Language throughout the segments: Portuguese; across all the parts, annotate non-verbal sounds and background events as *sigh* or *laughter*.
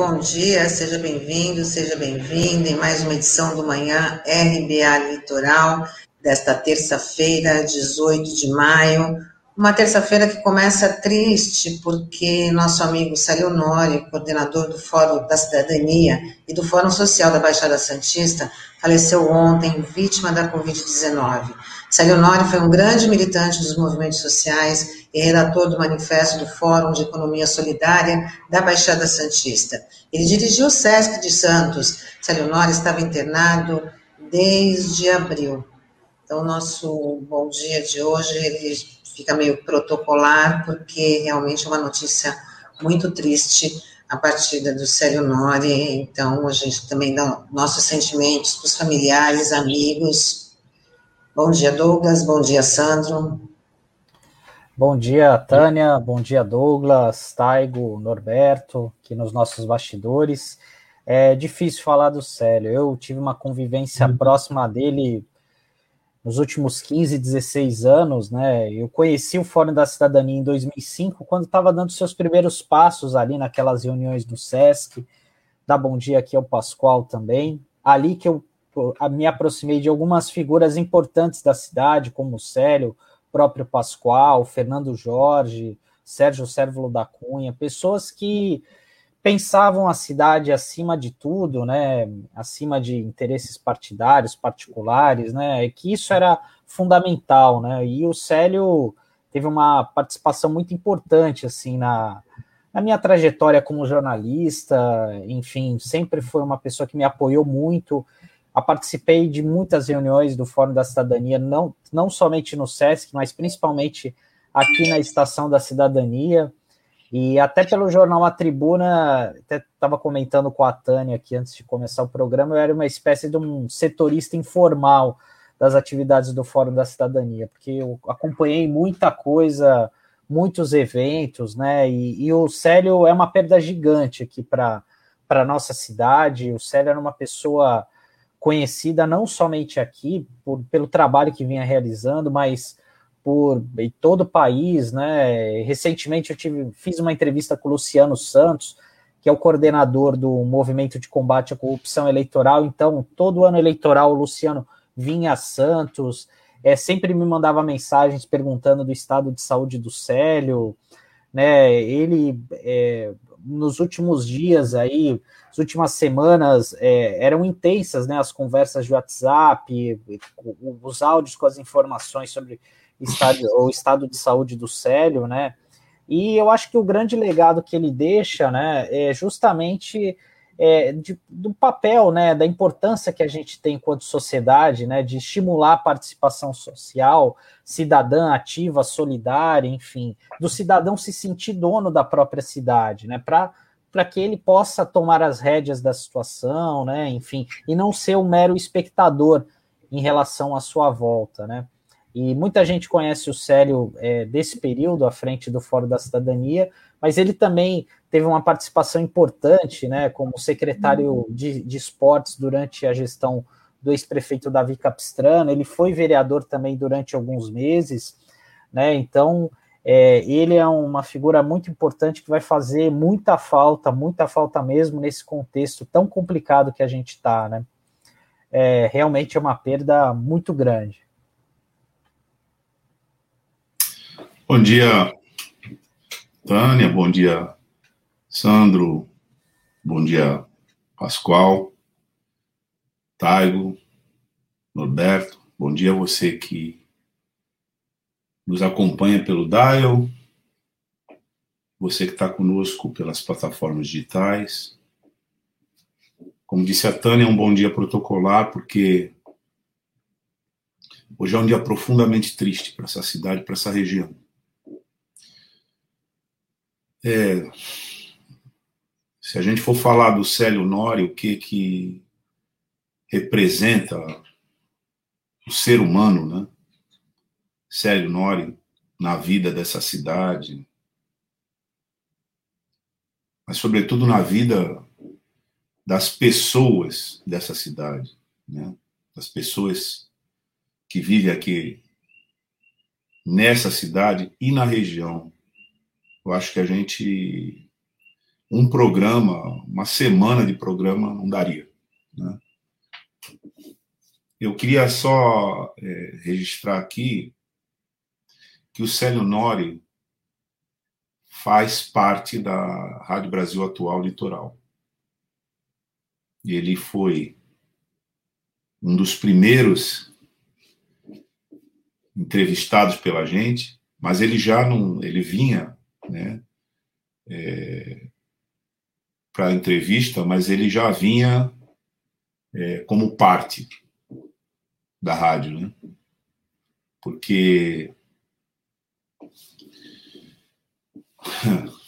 Bom dia, seja bem-vindo, seja bem-vinda em mais uma edição do Manhã RBA Litoral, desta terça-feira, 18 de maio. Uma terça-feira que começa triste, porque nosso amigo Célio Nori, coordenador do Fórum da Cidadania e do Fórum Social da Baixada Santista, faleceu ontem, vítima da Covid-19. Célio Nori foi um grande militante dos movimentos sociais e redator do manifesto do Fórum de Economia Solidária da Baixada Santista. Ele dirigiu o SESC de Santos. Célio Nori estava internado desde abril. Então, nosso bom dia de hoje, ele fica meio protocolar, porque realmente é uma notícia muito triste a partida do Célio Nori, então a gente também dá nossos sentimentos para os familiares, amigos. Bom dia, Douglas, bom dia, Sandro. Bom dia, Tânia, bom dia, Douglas, Taigo, Norberto, aqui nos nossos bastidores. É difícil falar do Célio, eu tive uma convivência uhum. próxima dele nos últimos 15, 16 anos, né? Eu conheci o Fórum da Cidadania em 2005, quando estava dando seus primeiros passos ali naquelas reuniões do SESC. Dá bom dia aqui ao Pascoal também. Ali que eu me aproximei de algumas figuras importantes da cidade, como o Célio, próprio Pascoal, Fernando Jorge, Sérgio Sérvulo da Cunha, pessoas que pensavam a cidade acima de tudo, né, acima de interesses partidários, particulares, né, que isso era fundamental, né, e o Célio teve uma participação muito importante, assim, na, na minha trajetória como jornalista, enfim, sempre foi uma pessoa que me apoiou muito, eu participei de muitas reuniões do Fórum da Cidadania, não, não somente no SESC, mas principalmente aqui na Estação da Cidadania, e até pelo jornal A Tribuna, até estava comentando com a Tânia aqui antes de começar o programa, eu era uma espécie de um setorista informal das atividades do Fórum da Cidadania, porque eu acompanhei muita coisa, muitos eventos, né? E, e o Célio é uma perda gigante aqui para a nossa cidade. O Célio era uma pessoa conhecida não somente aqui por, pelo trabalho que vinha realizando, mas por em todo o país, né? Recentemente eu tive, fiz uma entrevista com o Luciano Santos, que é o coordenador do movimento de combate à corrupção eleitoral. Então, todo ano eleitoral, o Luciano vinha a Santos, é, sempre me mandava mensagens perguntando do estado de saúde do Célio, né? Ele é, nos últimos dias aí, as últimas semanas é, eram intensas, né? As conversas de WhatsApp, os áudios com as informações sobre estado, o estado de saúde do Célio, né? E eu acho que o grande legado que ele deixa, né, é justamente é, de, do papel, né, da importância que a gente tem enquanto sociedade, né, de estimular a participação social, cidadã ativa, solidária, enfim, do cidadão se sentir dono da própria cidade, né, para que ele possa tomar as rédeas da situação, né, enfim, e não ser um mero espectador em relação à sua volta, né. E muita gente conhece o Célio é, desse período à frente do Fórum da Cidadania, mas ele também teve uma participação importante, né, como secretário de, de esportes durante a gestão do ex-prefeito Davi Capistrano. Ele foi vereador também durante alguns meses, né? Então é, ele é uma figura muito importante que vai fazer muita falta, muita falta mesmo nesse contexto tão complicado que a gente está, né? É, realmente é uma perda muito grande. Bom dia, Tânia, bom dia, Sandro, bom dia, Pascoal, Taigo, Norberto, bom dia a você que nos acompanha pelo Dial, você que está conosco pelas plataformas digitais. Como disse a Tânia, é um bom dia protocolar, porque hoje é um dia profundamente triste para essa cidade, para essa região. É, se a gente for falar do Célio Nori, o que que representa o ser humano, né? Célio Nori na vida dessa cidade, mas sobretudo na vida das pessoas dessa cidade, né? Das pessoas que vivem aqui nessa cidade e na região eu acho que a gente um programa, uma semana de programa não daria. Né? Eu queria só é, registrar aqui que o Célio Nori faz parte da Rádio Brasil Atual Litoral. Ele foi um dos primeiros entrevistados pela gente, mas ele já não, ele vinha, né, é, para a entrevista, mas ele já vinha é, como parte da rádio, né? Porque *laughs*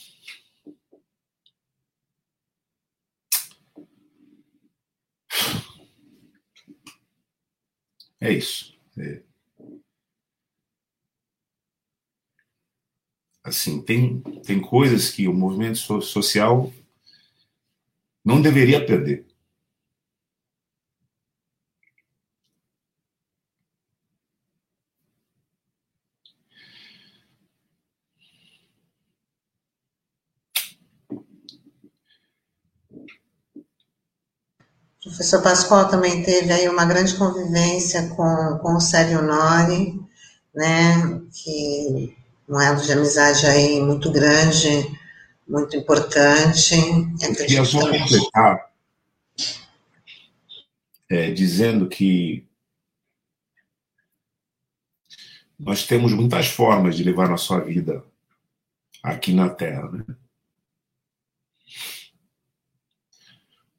é isso. É. Assim, tem, tem coisas que o movimento social não deveria perder. O professor Pascoal também teve aí uma grande convivência com, com o Célio Nori, né, que um elo de amizade aí muito grande, muito importante. Eu queria só completar é, dizendo que nós temos muitas formas de levar nossa vida aqui na Terra, né?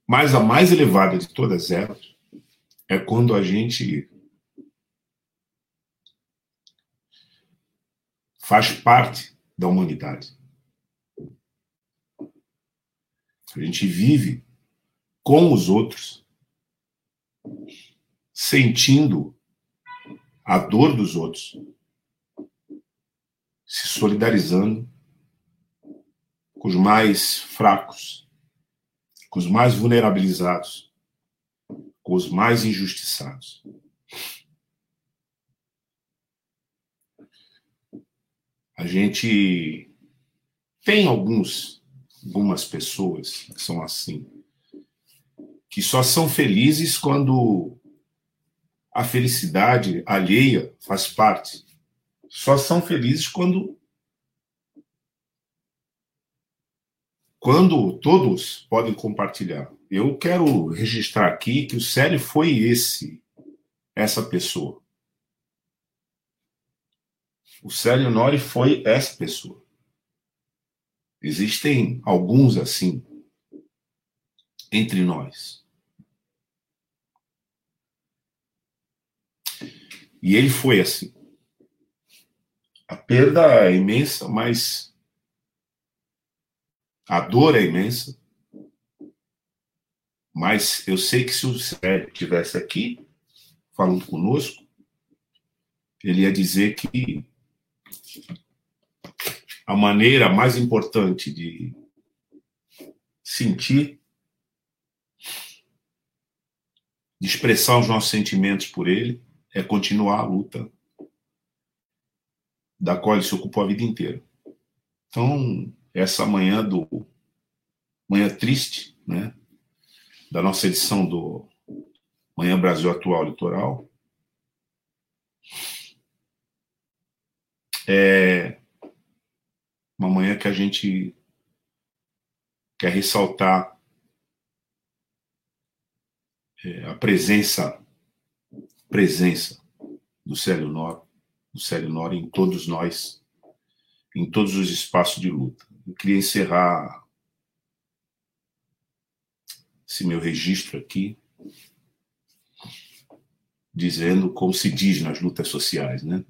Mas a mais elevada de todas elas é quando a gente faz parte da humanidade. A gente vive com os outros, sentindo a dor dos outros, se solidarizando com os mais fracos, com os mais vulnerabilizados, com os mais injustiçados. A gente tem alguns, algumas pessoas que são assim, que só são felizes quando a felicidade alheia faz parte. Só são felizes quando quando todos podem compartilhar. Eu quero registrar aqui que o Célio foi esse, essa pessoa. O Célio Nori foi essa pessoa. Existem alguns assim entre nós. E ele foi assim. A perda é imensa, mas a dor é imensa, mas eu sei que se o Sérgio estivesse aqui, falando conosco, ele ia dizer que a maneira mais importante de sentir, de expressar os nossos sentimentos por ele, é continuar a luta da qual ele se ocupou a vida inteira. Então, essa manhã do manhã triste, né, da nossa edição do Manhã Brasil Atual Litoral. É uma manhã que a gente quer ressaltar é, a presença presença do Célio Nor, do Célio Nor em todos nós, em todos os espaços de luta. Eu queria encerrar esse meu registro aqui, dizendo como se diz nas lutas sociais, né?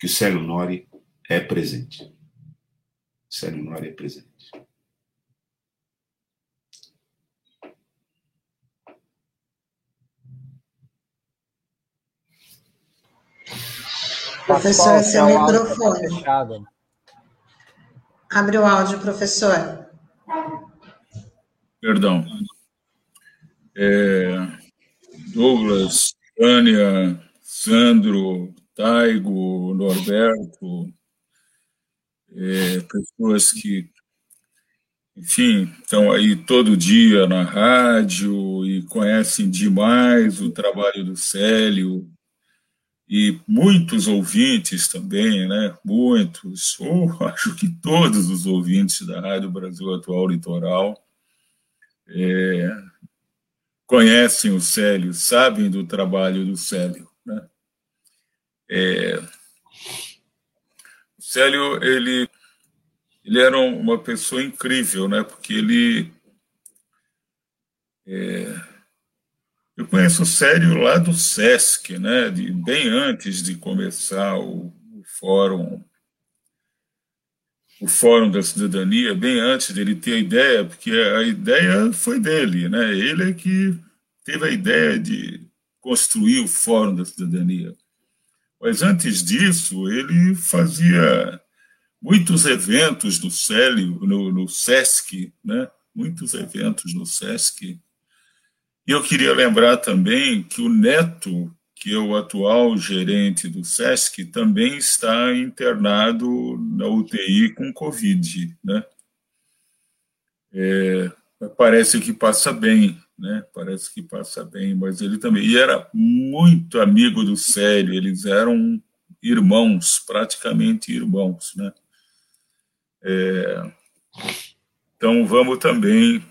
Que o Célio Nori é presente. Célio Nori é presente. Professor, seu microfone. Tá Abre o áudio, professor. Perdão. É, Douglas, Tânia, Sandro, Taigo, Norberto, é, pessoas que, enfim, estão aí todo dia na rádio e conhecem demais o trabalho do Célio, e muitos ouvintes também, né? Muitos, *laughs* ou acho que todos os ouvintes da Rádio Brasil Atual Litoral é, conhecem o Célio, sabem do trabalho do Célio? É, Célio, ele, ele era uma pessoa incrível, né? Porque ele é, eu conheço o Sério lá do SESC, né, de, bem antes de começar o, o fórum o Fórum da Cidadania, bem antes dele ter a ideia, porque a ideia foi dele, né? Ele é que teve a ideia de construir o Fórum da Cidadania. Mas antes disso, ele fazia muitos eventos no Célio, no, no SESC, né? Muitos eventos no SESC e eu queria lembrar também que o Neto, que é o atual gerente do SESC, também está internado na UTI com Covid, né? É, parece que passa bem, né? Parece que passa bem, mas ele também. E era muito amigo do Célio, eles eram irmãos, praticamente irmãos, né? É, então vamos também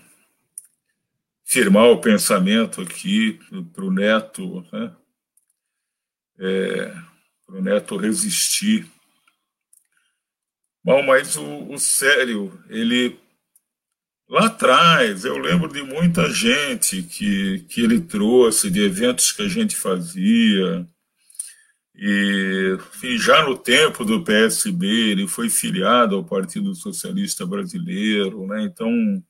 firmar o pensamento aqui para o neto, né? É, para o neto resistir. Bom, mas o, o sério, ele lá atrás, eu lembro de muita gente que, que ele trouxe, de eventos que a gente fazia, e enfim, já no tempo do PSB, ele foi filiado ao Partido Socialista Brasileiro, né? então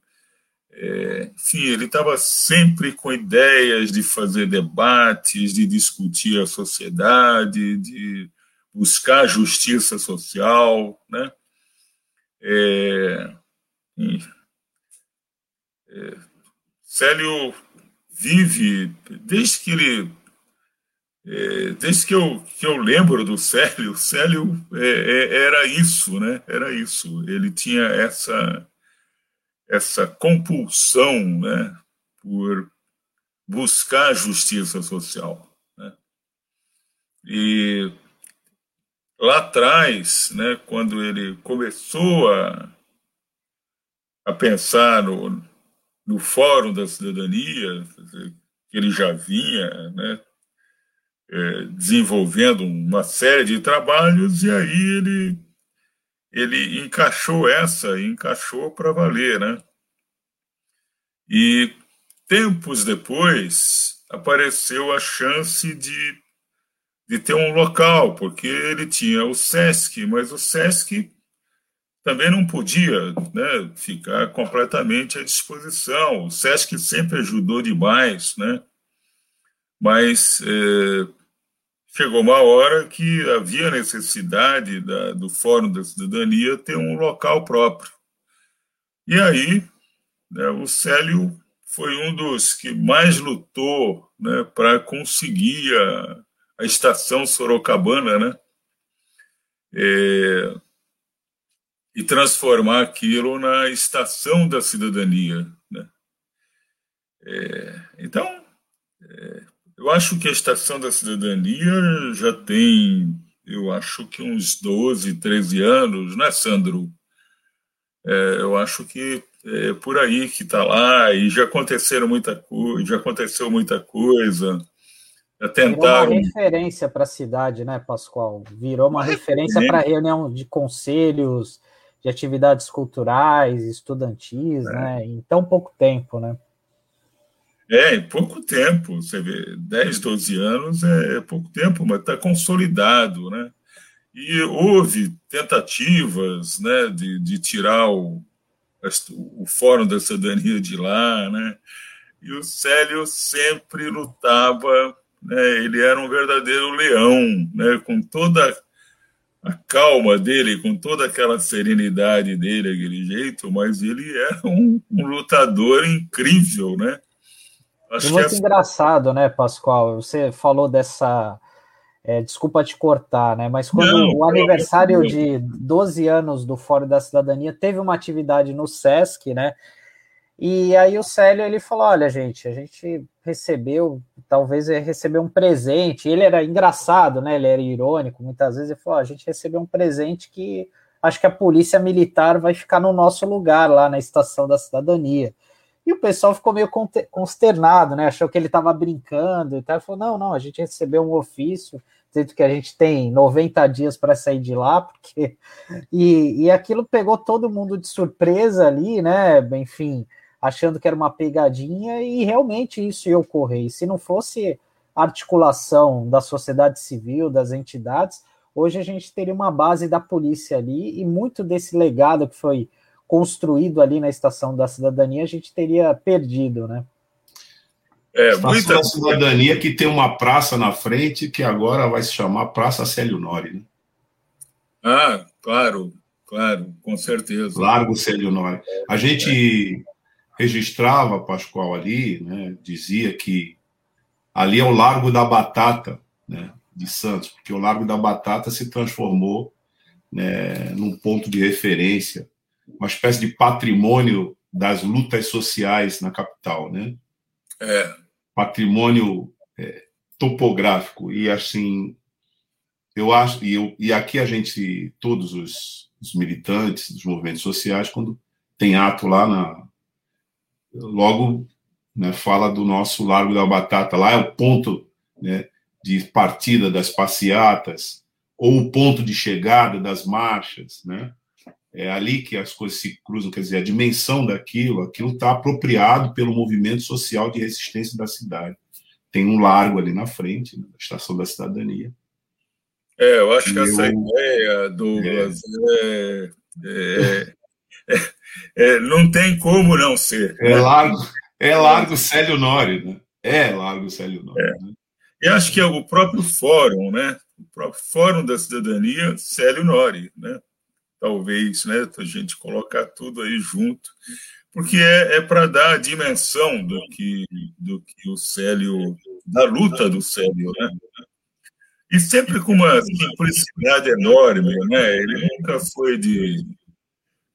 é, enfim, ele estava sempre com ideias de fazer debates, de discutir a sociedade, de buscar justiça social, né? É, Célio vive desde que ele é, desde que eu, que eu lembro do Célio, Célio é, é, era isso, né? Era isso. Ele tinha essa essa compulsão né, por buscar justiça social. Né? E lá atrás, né, quando ele começou a, a pensar no, no Fórum da Cidadania, que ele já vinha né, é, desenvolvendo uma série de trabalhos, e aí ele ele encaixou essa, encaixou para valer, né? E tempos depois apareceu a chance de, de ter um local, porque ele tinha o SESC, mas o SESC também não podia né, ficar completamente à disposição. O SESC sempre ajudou demais, né? Mas é, chegou uma hora que havia necessidade da, do Fórum da Cidadania ter um local próprio. E aí, né, o Célio foi um dos que mais lutou né, para conseguir a, a, estação Sorocabana, né, é, e transformar aquilo na estação da cidadania. Né. É, então, é, eu acho que a Estação da Cidadania já tem, eu acho que uns 12, 13 anos, né, Sandro? É, eu acho que é por aí que está lá e já aconteceram muita coisa, já aconteceu muita coisa. Já tentaram. Virou uma referência para a cidade, né, Pascoal? Virou uma, uma referência para reunião de conselhos, de atividades culturais, estudantis, é. né? Em tão pouco tempo, né? É, em pouco tempo, você vê, 10, 12 anos é, é pouco tempo, mas está consolidado, né? E houve tentativas né, de, de tirar o, o Fórum da Cidadania de lá, né? E o Célio sempre lutava, né? Ele era um verdadeiro leão, né? Com toda a calma dele, com toda aquela serenidade dele, aquele jeito, mas ele era um, um lutador incrível, né? Acho é muito é... engraçado, né, Pascoal? Você falou dessa é, desculpa te cortar, né? Mas quando não, o aniversário de 12 anos do Fórum da Cidadania teve uma atividade no SESC, né? E aí o Célio ele falou: olha, gente, a gente recebeu, talvez recebeu um presente. Ele era engraçado, né? Ele era irônico, muitas vezes ele falou: a gente recebeu um presente que acho que a polícia militar vai ficar no nosso lugar lá na estação da cidadania. E o pessoal ficou meio consternado, né? Achou que ele estava brincando e tal. Ele falou: não, não, a gente recebeu um ofício dizendo que a gente tem 90 dias para sair de lá, *laughs* porque. E, e aquilo pegou todo mundo de surpresa ali, né? Enfim achando que era uma pegadinha, e realmente isso ia ocorrer. E se não fosse articulação da sociedade civil, das entidades, hoje a gente teria uma base da polícia ali, e muito desse legado que foi construído ali na Estação da Cidadania, a gente teria perdido, né? É, muita da cidadania que tem uma praça na frente que agora vai se chamar Praça Célio Nori. Né? Ah, claro, claro, com certeza. Largo Célio Nori. A gente registrava, Pascoal, ali, né, dizia que ali é o Largo da Batata, né, de Santos, porque o Largo da Batata se transformou né, num ponto de referência, uma espécie de patrimônio das lutas sociais na capital, né? É. Patrimônio é, topográfico e assim, eu acho e, eu, e aqui a gente, todos os, os militantes dos movimentos sociais, quando tem ato lá na logo né, fala do nosso Largo da Batata. Lá é o ponto né, de partida das passeatas ou o ponto de chegada das marchas, né? É ali que as coisas se cruzam, quer dizer, a dimensão daquilo, aquilo está apropriado pelo movimento social de resistência da cidade. Tem um largo ali na frente, né, Estação da Cidadania. É, eu acho que eu, essa ideia, Douglas, é, é, é, é, não tem como não ser. É largo, é largo Célio Nori, né? É largo Célio Nori. É. Né? E acho que é o próprio fórum, né? O próprio fórum da cidadania, Célio Nori, né? Talvez, né? A gente colocar tudo aí junto, porque é, é para dar a dimensão do que, do que o Célio, da luta do Célio, né? E sempre com uma simplicidade enorme, né? Ele nunca foi de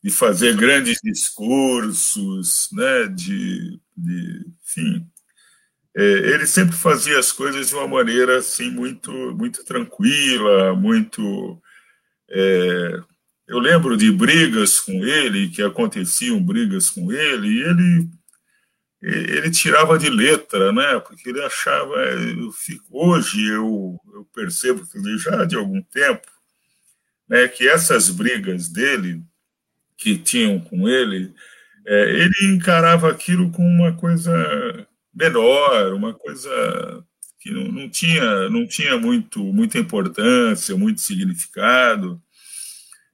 de fazer grandes discursos, né, de, de enfim, é, ele sempre fazia as coisas de uma maneira assim muito muito tranquila, muito é, eu lembro de brigas com ele, que aconteciam brigas com ele, e ele ele tirava de letra, né? Porque ele achava, eu fico, hoje eu, eu percebo que já de algum tempo, né, que essas brigas dele que tinham com ele, é, ele encarava aquilo como uma coisa menor, uma coisa que não, não, tinha, não tinha muito, muita importância, muito significado,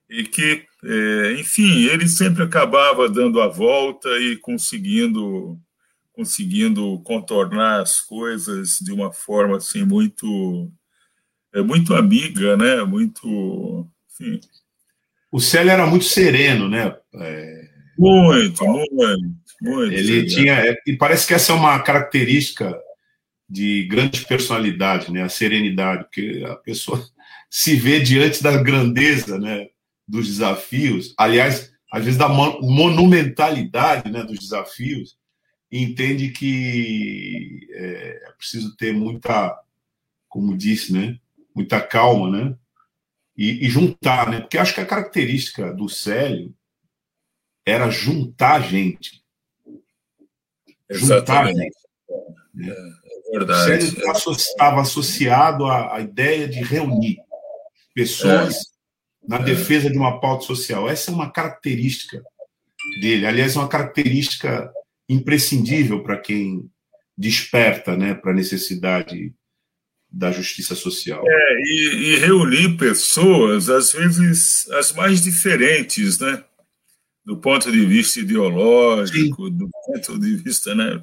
e que, é, enfim, ele sempre acabava dando a volta e conseguindo conseguindo contornar as coisas de uma forma assim muito é muito amiga, né? Muito, enfim, o Célio era muito sereno, né? É... Muito, muito, muito. Ele tinha. É, e parece que essa é uma característica de grande personalidade, né? A serenidade, porque a pessoa *laughs* se vê diante da grandeza, né? Dos desafios, aliás, às vezes da monumentalidade, né? Dos desafios, e entende que é, é preciso ter muita, como disse, né? Muita calma, né? E, e, juntar, né? Porque acho que a característica do Célio era juntar gente. Juntar gente. Né? É, é verdade. O Célio estava associado à, à, ideia de reunir pessoas é. na defesa de uma pauta social. Essa é uma característica dele. Aliás, é uma característica imprescindível para quem desperta né, para a necessidade da justiça social. É, e, e, reunir pessoas, às vezes, as mais diferentes, né? Do ponto de vista ideológico, Sim. do ponto de vista, né?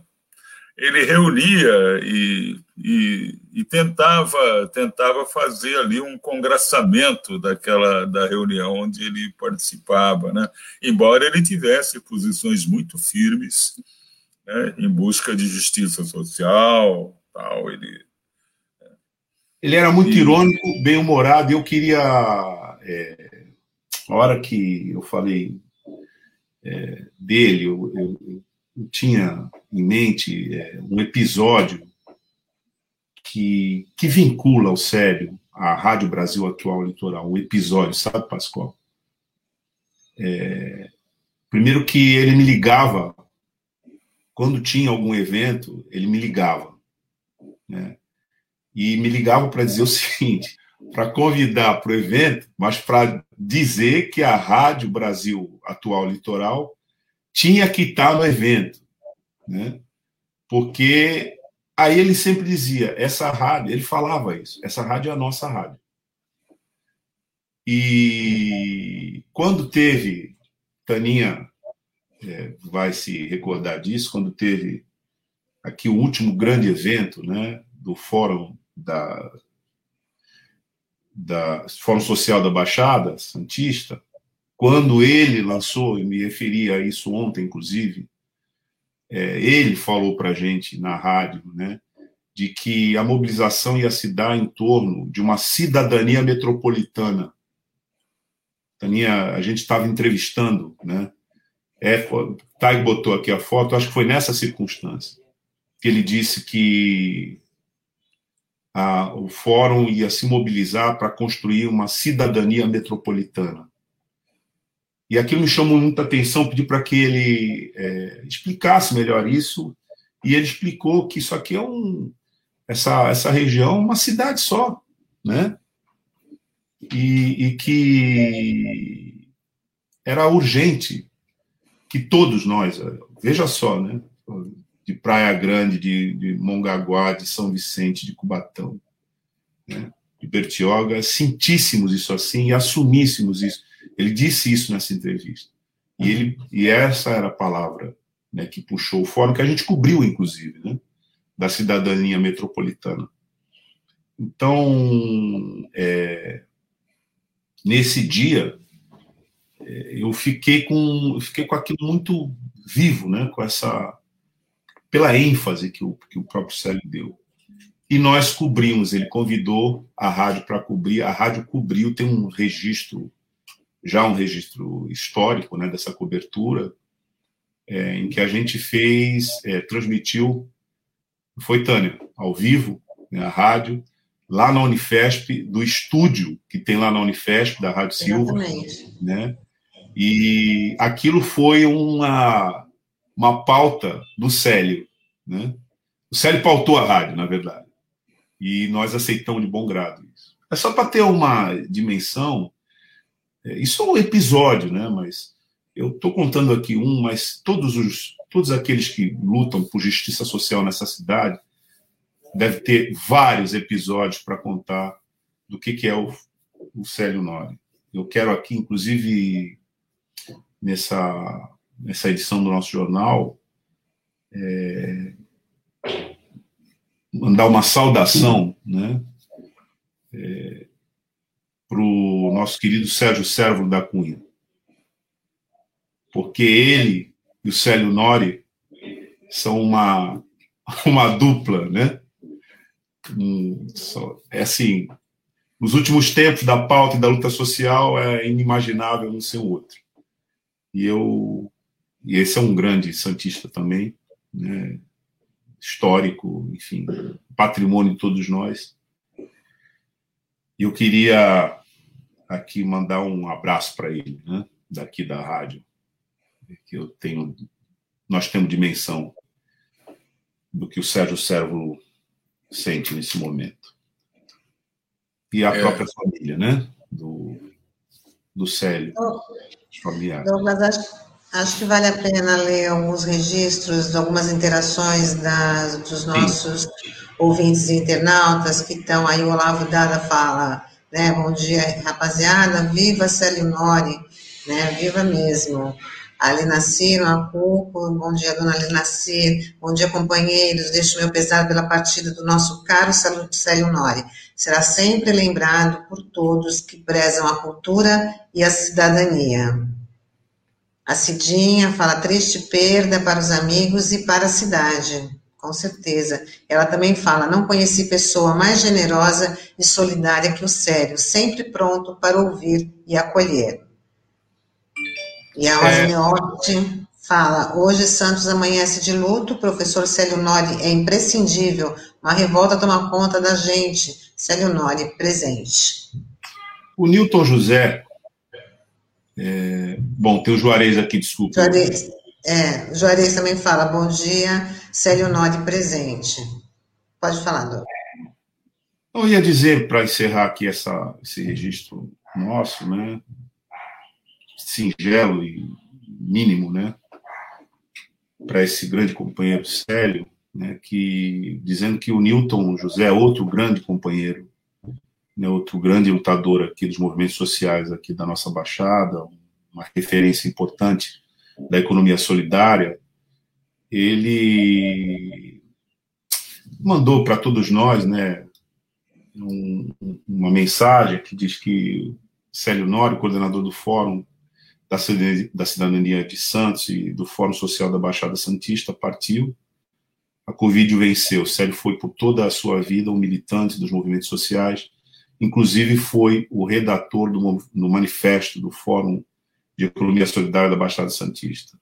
Ele reunia e, e, e, tentava tentava fazer ali um congraçamento daquela da reunião onde ele participava, né? Embora ele tivesse posições muito firmes, né? Em busca de justiça social, tal, ele Ele era muito e... irônico, bem-humorado, e eu queria. É, a hora que eu falei é, dele, eu, eu, eu, tinha em mente é, um episódio que, que vincula o Célio à Rádio Brasil Atual Litoral, um episódio, sabe, Pascoal? É, primeiro que ele me ligava, quando tinha algum evento, ele me ligava, né? E me ligava para dizer o *laughs* seguinte, para convidar para o evento, mas para dizer que a Rádio Brasil Atual Litoral tinha que estar no evento, né? Porque Aí ele sempre dizia: essa rádio, ele falava isso, essa rádio é a nossa rádio. E quando teve, Taninha é, vai se recordar disso, quando teve aqui o último grande evento né, do Fórum da, da Fórum Social da Baixada Santista, quando ele lançou, e me referi a isso ontem, inclusive, é, ele falou para a gente na rádio, né, de que a mobilização ia se dar em torno de uma cidadania metropolitana. Taninha, a gente estava entrevistando, né? É, botou aqui a foto, acho que foi nessa circunstância que ele disse que a, o fórum ia se mobilizar para construir uma cidadania metropolitana. E aquilo me chamou muita atenção, pedi para que ele é, explicasse melhor isso, e ele explicou que isso aqui é um. Essa, essa região é uma cidade só, né? E, e que era urgente que todos nós, veja só, né? De Praia Grande, de, de Mongaguá, de São Vicente, de Cubatão, né? de Bertioga, sentíssemos isso assim e assumíssemos isso ele disse isso nessa entrevista. E, ele, e essa era a palavra né, que puxou o fórum, que a gente cobriu, inclusive, né, da cidadania metropolitana. Então, é, nesse dia, é, eu fiquei com, fiquei com aquilo muito vivo, né, com essa, pela ênfase que o, que o próprio Célio deu. E nós cobrimos, ele convidou a rádio para cobrir, a rádio cobriu, tem um registro já um registro histórico né, dessa cobertura, é, em que a gente fez, é, transmitiu, foi Tânia, ao vivo, né, a rádio, lá na Unifesp, do estúdio que tem lá na Unifesp, da Rádio Silva. Né? E aquilo foi uma, uma pauta do Célio. Né? O Célio pautou a rádio, na verdade. E nós aceitamos de bom grado isso. É só para ter uma dimensão é, isso é um episódio, né? Mas eu estou contando aqui um, mas todos os todos aqueles que lutam por justiça social nessa cidade deve ter vários episódios para contar do que, que é o, o Célio Nori. Eu quero aqui, inclusive, nessa, nessa edição do nosso jornal, é, mandar uma saudação, né? É, para o nosso querido Sérgio Sérvulo da Cunha. Porque ele e o Célio Nori são uma, *laughs* uma dupla, né? é assim, nos últimos tempos da pauta e da luta social é inimaginável um ser o outro. E eu e esse é um grande santista também, né? histórico, enfim, patrimônio de todos nós. E eu queria aqui mandar um abraço para ele, né? daqui da rádio, que eu tenho, nós temos dimensão do que o Sérgio Servo sente nesse momento. E a é. própria família, né? Do, do Célio, familiar. Douglas, acho, acho que vale a pena ler alguns registros algumas interações das, dos nossos Sim. ouvintes e internautas que estão aí. O Olavo Dada fala né? Bom dia, rapaziada. Viva Célio Nori, né? Viva mesmo. Alinacir, Acuco, bom dia, dona Alinacir, bom dia, companheiros, deixo meu pesar pela partida do nosso caro Célio Nori. Será sempre lembrado por todos que prezam a cultura e a cidadania. A Cidinha fala triste perda para os amigos e para a cidade. com certeza. Ela também fala: não conheci pessoa mais generosa e solidária que o Célio, sempre pronto para ouvir e acolher. E a Rosane é. fala: hoje Santos amanhece de luto, o professor Célio Nori é imprescindível, uma revolta toma conta da gente. Célio Nori, presente. O Newton José. É, bom, tem o Juarez aqui, desculpa. Juarez. É, Juarez também fala, bom dia, Célio Nodi presente. Pode falar, doutor. Eu ia dizer, para encerrar aqui essa, esse registro nosso, né, singelo e mínimo, né, para esse grande companheiro Célio, né, que dizendo que o Newton José é outro grande companheiro, né, outro grande lutador aqui dos movimentos sociais aqui da nossa Baixada, uma referência importante da economia solidária, ele mandou para todos nós, né, um, uma mensagem que diz que Célio Nori, coordenador do Fórum da Cidadania de Santos e do Fórum Social da Baixada Santista, partiu. A Covid venceu. Célio foi por toda a sua vida um militante dos movimentos sociais, inclusive foi o redator do, do manifesto do Fórum de Economia Solidária da Baixada Santista.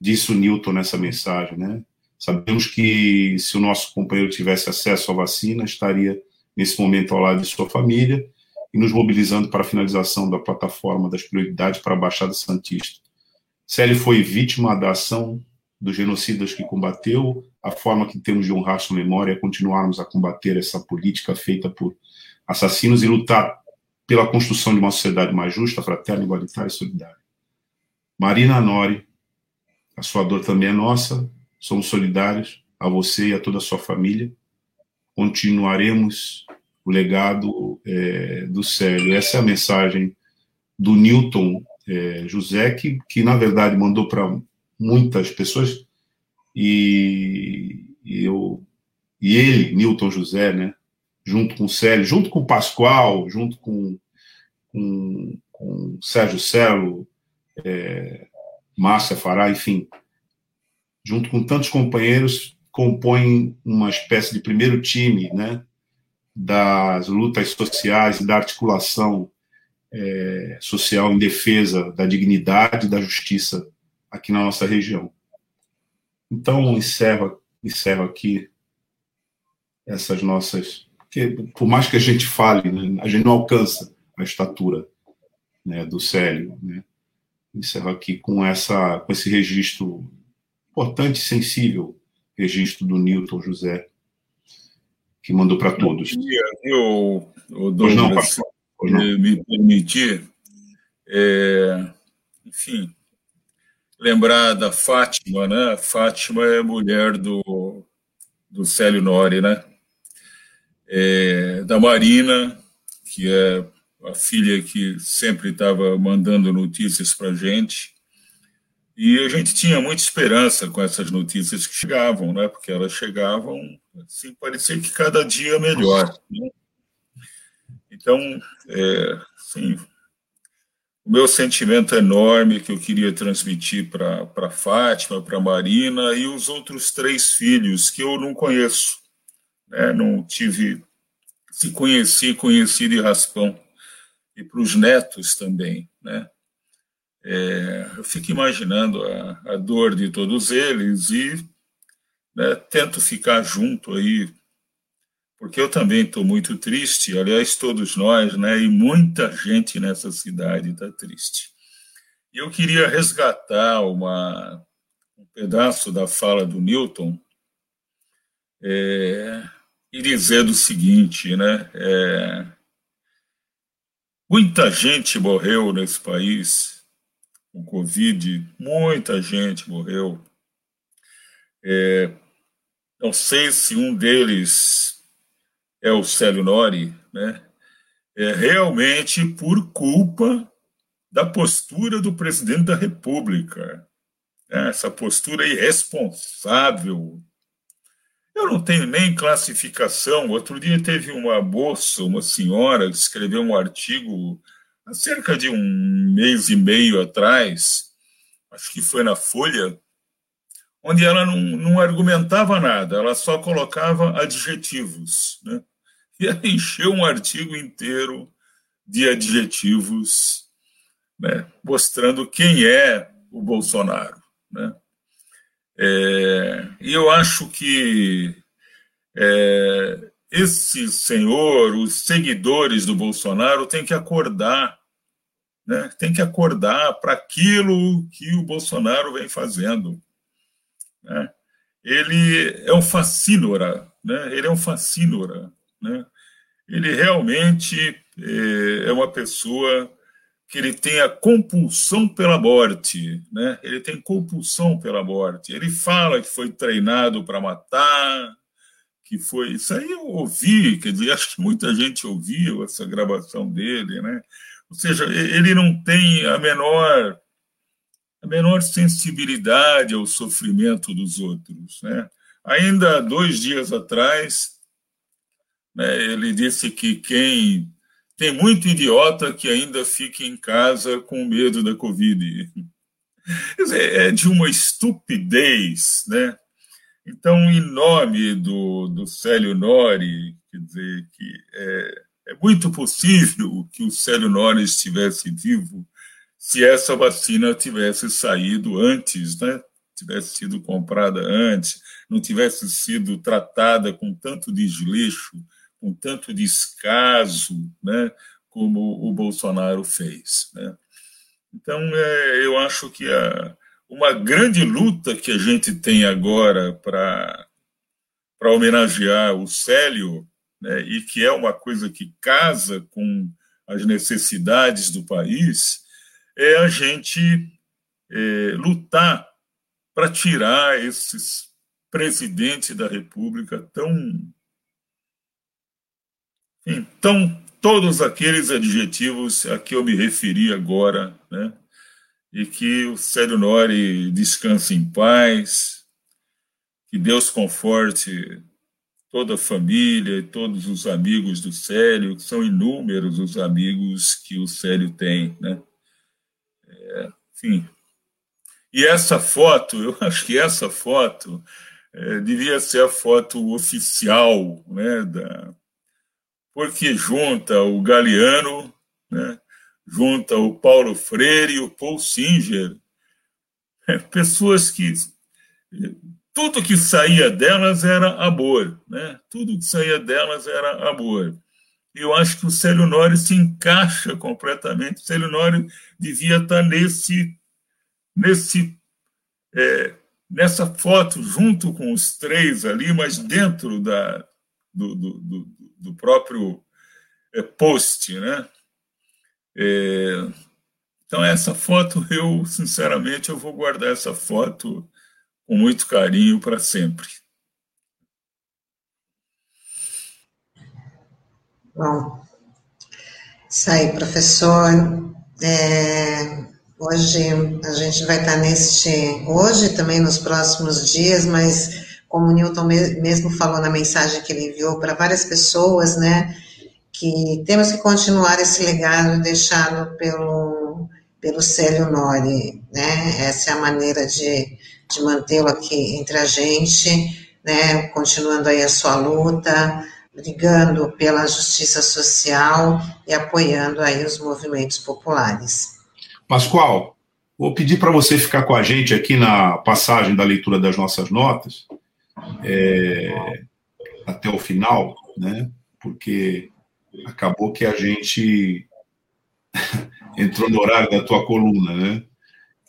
Disse o Newton nessa mensagem, né? Sabemos que se o nosso companheiro tivesse acesso à vacina, estaria nesse momento ao lado de sua família e nos mobilizando para a finalização da plataforma das prioridades para a Baixada Santista. Célio foi vítima da ação dos genocidas que combateu, a forma que temos de honrar sua memória é continuarmos a combater essa política feita por assassinos e lutar pela construção de uma sociedade mais justa, fraterna, igualitária e solidária. Marina Nori, a sua dor também é nossa, somos solidários a você e a toda a sua família. Continuaremos o legado é, do Célio. Essa é a mensagem do Newton é, José, que, que na verdade mandou para muitas pessoas, e, e, eu, e ele, Newton José, né, junto com o Célio, junto com o Pascoal, junto com, com, com Sérgio Celo, é, Márcia Fará, enfim, junto com tantos companheiros, compõem uma espécie de primeiro time né, das lutas sociais e da articulação é, social em defesa da dignidade e da justiça aqui na nossa região. Então, encerro, encerro aqui essas nossas porque por mais que a gente fale, né, a gente não alcança a estatura né, do Célio. Né? Encerro aqui com, essa, com esse registro importante e sensível, registro do Newton José, que mandou para todos. Eu, eu, Douglas, não, não. me permitir, é, enfim, lembrar da Fátima, né? Fátima é mulher do, do Célio Nori, né? É, da Marina, que é a filha que sempre estava mandando notícias para a gente. E a gente tinha muita esperança com essas notícias que chegavam, né? porque elas chegavam, assim, parecia que cada dia melhor. Né? Então, é, assim, o meu sentimento enorme que eu queria transmitir para Fátima, para Marina e os outros três filhos que eu não conheço né? não tive, se conheci, conheci de raspão, e para os netos também, né? É, eu fico imaginando a, a, dor de todos eles e né, tento ficar junto aí, porque eu também estou muito triste, aliás, todos nós, né, e muita gente nessa cidade está triste. E eu queria resgatar uma, um pedaço da fala do Newton, é, e dizendo o seguinte, né? É, muita gente morreu nesse país com Covid, muita gente morreu. É, não sei se um deles é o Célio Nori, né? É realmente por culpa da postura do presidente da República. Né? Essa postura irresponsável, eu não tenho nem classificação. Outro dia teve uma moça, uma senhora, que escreveu um artigo há cerca de um mês e meio atrás, acho que foi na Folha, onde ela não, não argumentava nada, ela só colocava adjetivos. Né? E ela encheu um artigo inteiro de adjetivos, né? mostrando quem é o Bolsonaro. Né? É, e eu acho que é, esse senhor, os seguidores do Bolsonaro, têm que acordar, né? tem que acordar para aquilo que o Bolsonaro vem fazendo. Né? Ele é um fascínora, né? ele é um fascínora. Né? Ele realmente é, é uma pessoa que ele tem a compulsão pela morte, né? Ele tem compulsão pela morte. Ele fala que foi treinado para matar, que foi. Isso aí eu ouvi, quer dizer, *laughs* acho que muita gente ouviu essa gravação dele, né? Ou seja, ele não tem a menor a menor sensibilidade ao sofrimento dos outros, né? Ainda dois dias atrás, né, ele disse que quem tem muito idiota que ainda fica em casa com medo da Covid. Dizer, é de uma estupidez, né? Então, em nome do, do Célio Nori, quer dizer, que é, é muito possível que o Célio Nori estivesse vivo se essa vacina tivesse saído antes, né? tivesse sido comprada antes, não tivesse sido tratada com tanto desleixo com tanto descaso, né, como o Bolsonaro fez. Né? Então, é, eu acho que a, uma grande luta que a gente tem agora para homenagear o Célio, né, e que é uma coisa que casa com as necessidades do país, é a gente é, lutar para tirar esses presidentes da República tão então, todos aqueles adjetivos a que eu me referi agora, né? E que o Célio Nori descanse em paz, que Deus conforte toda a família e todos os amigos do Célio, que são inúmeros os amigos que o Célio tem, né? É, enfim. E essa foto, eu acho que essa foto é, devia ser a foto oficial, né, da, porque junta o Galeano, né, junta o Paulo Freire e o Paul Singer, é, pessoas que tudo que saía delas era amor, né? Tudo que saía delas era amor. Eu acho que o Célio Nori se encaixa completamente. O Célio Nori devia estar nesse, nesse, é, nessa foto junto com os três ali, mas dentro da, do, do, do, do próprio é, post, né? É, então essa foto *laughs* eu sinceramente eu vou guardar essa foto com muito carinho para sempre. Bom, isso aí, professor. É, hoje a gente vai estar neste, hoje também nos próximos dias, mas como o Newton mesmo falou na mensagem que ele enviou para várias pessoas, né, que temos que continuar esse legado deixado pelo, pelo Célio Nori, né, essa é a maneira de, de mantê-lo aqui entre a gente, né, continuando aí a sua luta, brigando pela justiça social e apoiando aí os movimentos populares. Pascoal, vou pedir para você ficar com a gente aqui na passagem da leitura das nossas notas, é, até o final, né? Porque acabou que a gente *laughs* entrou no horário da tua coluna, né?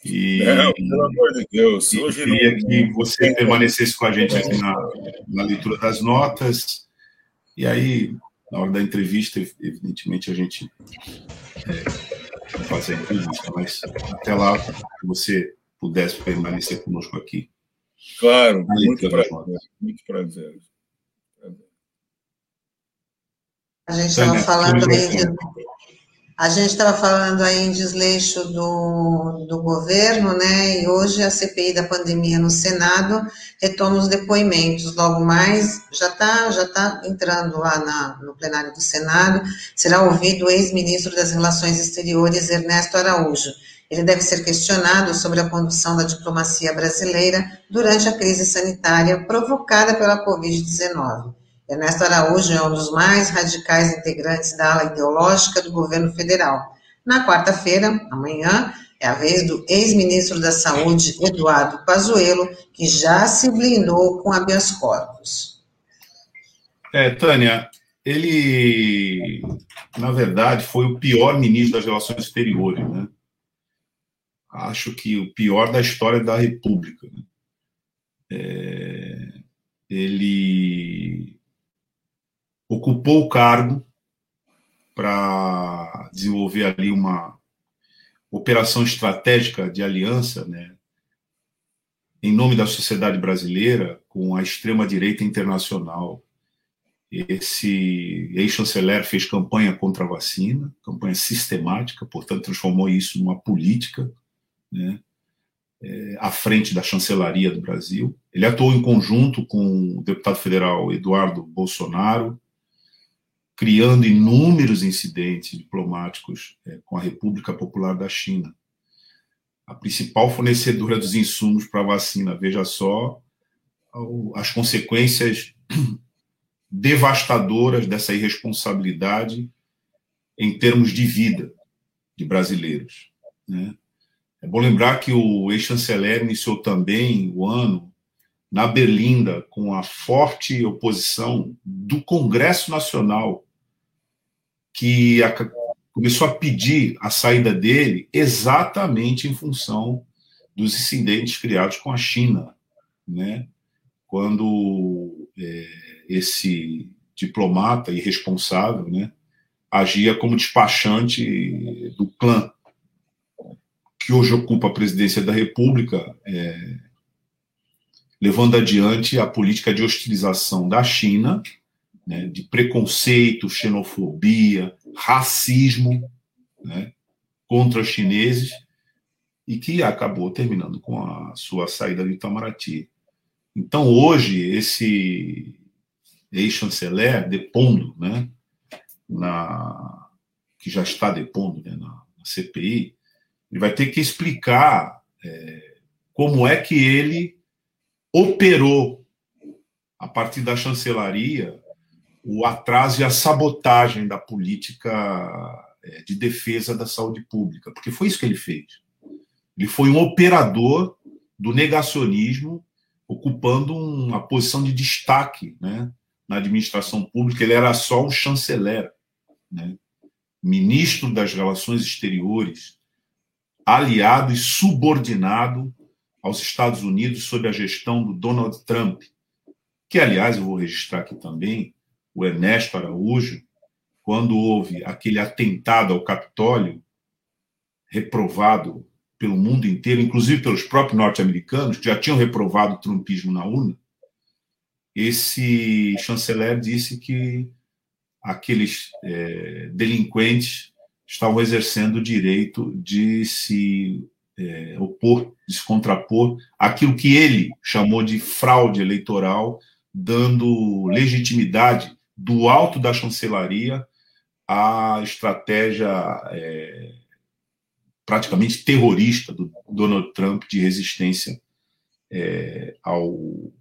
E, Não, pelo amor de Deus, hoje queria não... que você permanecesse com a gente aqui na, na leitura das notas. E aí, na hora da entrevista, evidentemente, a gente é, vai fazer a entrevista, mas até lá, que você pudesse permanecer conosco aqui. Claro, muito prazer, muito prazer. A gente estava falando aí de, a gente estava falando aí em desleixo do, do governo, né? E hoje a CPI da pandemia no Senado retoma os depoimentos. Logo mais, já está já tá entrando lá na, no plenário do Senado, será ouvido o ex-ministro das Relações Exteriores, Ernesto Araújo Ele deve ser questionado sobre a condução da diplomacia brasileira durante a crise sanitária provocada pela Covid-19. Ernesto Araújo é um dos mais radicais integrantes da ala ideológica do governo federal. Na quarta-feira, amanhã, é a vez do ex-ministro da Saúde, Eduardo Pazuello, que já se blindou com habeas corpus. É, Tânia, ele, na verdade, foi o pior ministro das Relações Exteriores, né? Acho que o pior da história da República. Né? É, ele ocupou o cargo para desenvolver ali uma operação estratégica de aliança, né, em nome da sociedade brasileira com a extrema direita internacional esse ex-chanceler fez campanha contra a vacina, campanha sistemática, portanto, transformou isso numa política né, é, à frente da chancelaria do Brasil. Ele atuou em conjunto com o deputado federal Eduardo Bolsonaro, criando inúmeros incidentes diplomáticos é, com a República Popular da China. A principal fornecedora dos insumos para a vacina, veja só as consequências *clears throat* devastadoras dessa irresponsabilidade em termos de vida de brasileiros. Né? É bom lembrar que o ex-chanceler iniciou também o ano na Berlinda com a forte oposição do Congresso Nacional, que a, começou a pedir a saída dele exatamente em função dos incidentes criados com a China, né? Quando é, esse diplomata irresponsável, né, agia como despachante do clã que hoje ocupa a presidência da República, é, levando adiante a política de hostilização da China, né, de preconceito, xenofobia, racismo né, contra os chineses, e que acabou terminando com a sua saída de Itamaraty. Então, hoje, esse ex-chanceler depondo, né, na, que já está depondo né, na, na CPI, ele vai ter que explicar é, como é que ele operou, a partir da chancelaria, o atraso e a sabotagem da política é, de defesa da saúde pública, porque foi isso que ele fez. Ele foi um operador do negacionismo, ocupando uma posição de destaque né, na administração pública, ele era só um chanceler, né? ministro das Relações Exteriores, aliado e subordinado aos Estados Unidos sob a gestão do Donald Trump, que, aliás, eu vou registrar aqui também, o Ernesto Araújo, quando houve aquele atentado ao Capitólio, reprovado pelo mundo inteiro, inclusive pelos próprios norte-americanos, que já tinham reprovado o trumpismo na urna, esse chanceler disse que aqueles é, delinquentes estavam exercendo o direito de se é, opor, de se contrapor àquilo que ele chamou de fraude eleitoral, dando legitimidade do alto da chancelaria à estratégia é, praticamente terrorista do Donald Trump de resistência é, ao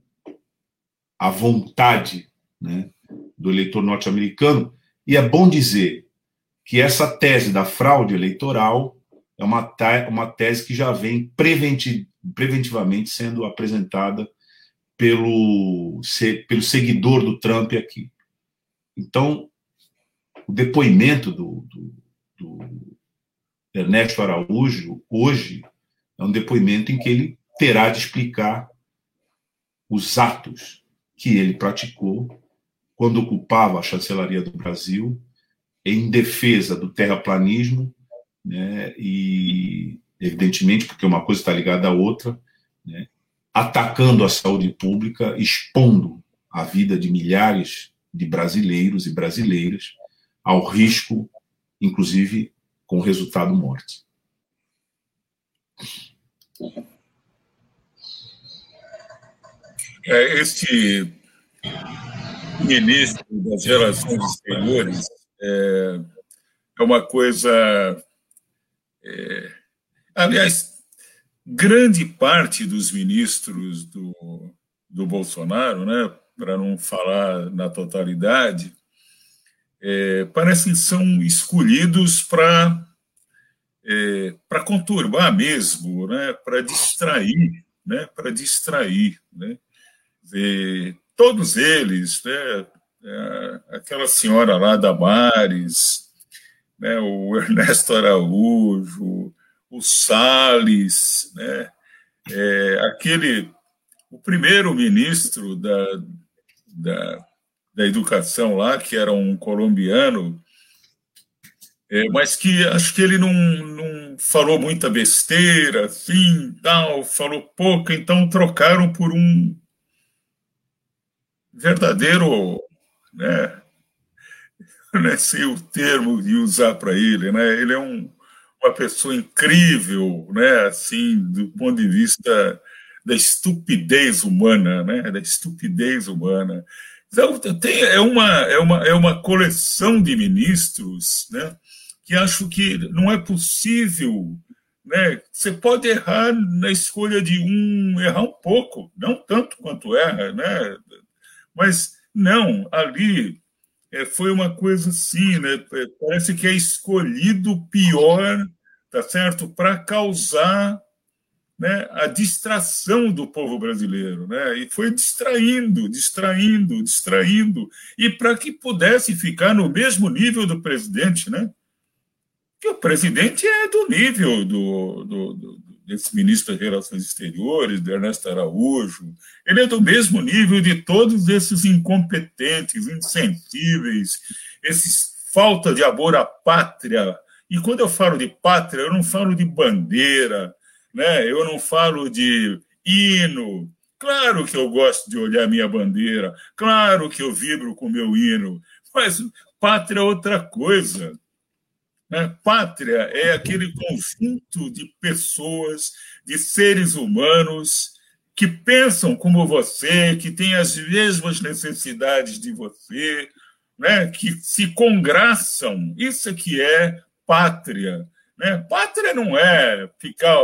a vontade né, do eleitor norte-americano. E é bom dizer que essa tese da fraude eleitoral é uma, uma tese que já vem preventi preventivamente sendo apresentada pelo, se pelo seguidor do Trump aqui. Então, o depoimento do, do, do Ernesto Araújo hoje é um depoimento em que ele terá de explicar os atos que ele praticou quando ocupava a chancelaria do Brasil em defesa do terraplanismo, né, e evidentemente porque uma coisa está ligada à outra, né, atacando a saúde pública, expondo a vida de milhares de brasileiros e brasileiras ao risco, inclusive com resultado morte. É, este ministro das Relações Exteriores é, é uma coisa. É, aliás, grande parte dos ministros do, do Bolsonaro, né, para não falar na totalidade, é, que são escolhidos para é, para conturbar mesmo, né, para distrair, né, para distrair, né, todos eles, né, é, aquela senhora lá da Mares, né, o *laughs* Ernesto Araújo, o Salles, né, é, aquele, o primeiro ministro da, da, da educação lá, que era um colombiano, é, mas que acho que ele não, não falou muita besteira, assim, tal, falou pouco, então trocaram por um verdadeiro, né, *laughs* não sei o termo de usar para ele, né, ele é um, uma pessoa incrível, né, assim, do ponto de vista da estupidez humana, né, da estupidez humana. Então, tem, é, uma, é, uma, é uma coleção de ministros, né, que acho que não é possível. Né? Você pode errar na escolha de um, errar um pouco, não tanto quanto erra, né? mas não, ali é, foi uma coisa assim, né? parece que é escolhido o pior, tá certo, para causar né, a distração do povo brasileiro, né? E foi distraindo, distraindo, distraindo, e para que pudesse ficar no mesmo nível do presidente, né? que o presidente é do nível do, do, do, desse ministro das Relações Exteriores, do Ernesto Araújo, ele é do mesmo nível de todos esses incompetentes, insensíveis, esses falta de amor à pátria. E quando eu falo de pátria, eu não falo de bandeira, né? eu não falo de hino. Claro que eu gosto de olhar minha bandeira, claro que eu vibro com meu hino, mas pátria é outra coisa. Né? Pátria é aquele conjunto de pessoas, de seres humanos que pensam como você, que têm as mesmas necessidades de você, né? que se congraçam. Isso é que é pátria. Né? Pátria não é ficar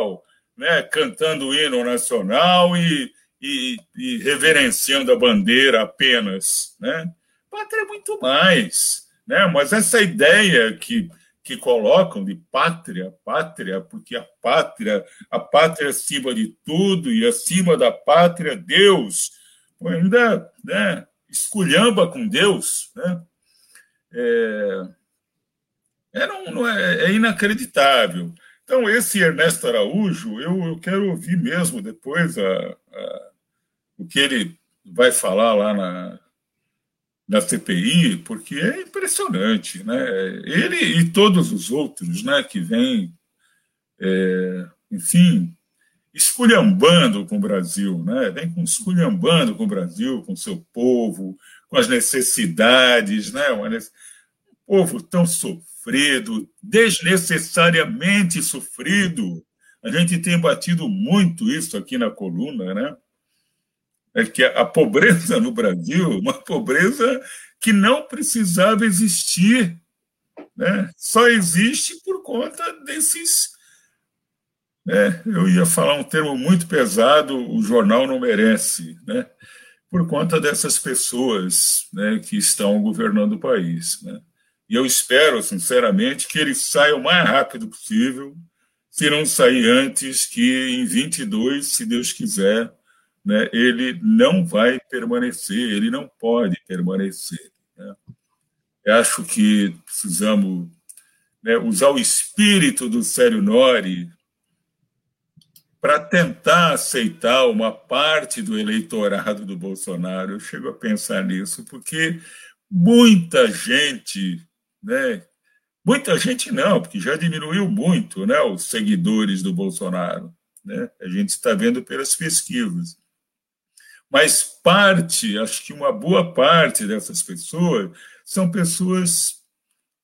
né, cantando o hino nacional e, e, e reverenciando a bandeira apenas. Né? Pátria é muito mais. Né? Mas essa ideia que que colocam de pátria, pátria, porque a pátria, a pátria acima de tudo e acima da pátria, Deus, ainda né, esculhamba com Deus, né? É, é, é, é, inacreditável. Então, esse Ernesto Araújo, eu, eu quero ouvir mesmo depois a, a, o que ele vai falar lá na, da CPI, porque é impressionante, né? Ele e todos os outros, né, que vêm, é, enfim, esculhambando com o Brasil, né? Vem com esculhambando com o Brasil, com seu povo, com as necessidades, né? Um povo tão sofrido, desnecessariamente sofrido. A gente tem batido muito isso aqui na coluna, né? É que a pobreza no Brasil, uma pobreza que não precisava existir, né? só existe por conta desses. Né? Eu ia falar um termo muito pesado, o jornal não merece, né? por conta dessas pessoas né, que estão governando o país. Né? E eu espero, sinceramente, que ele saia o mais rápido possível, se não sair antes que em 22, se Deus quiser, né, ele não vai permanecer, ele não pode permanecer. Né? Eu acho que precisamos né, usar o espírito do Sério Nori para tentar aceitar uma parte do eleitorado do Bolsonaro. Eu chego a pensar nisso, porque muita gente, né, muita gente não, porque já diminuiu muito né, os seguidores do Bolsonaro. Né? A gente está vendo pelas pesquisas mas parte, acho que uma boa parte dessas pessoas são pessoas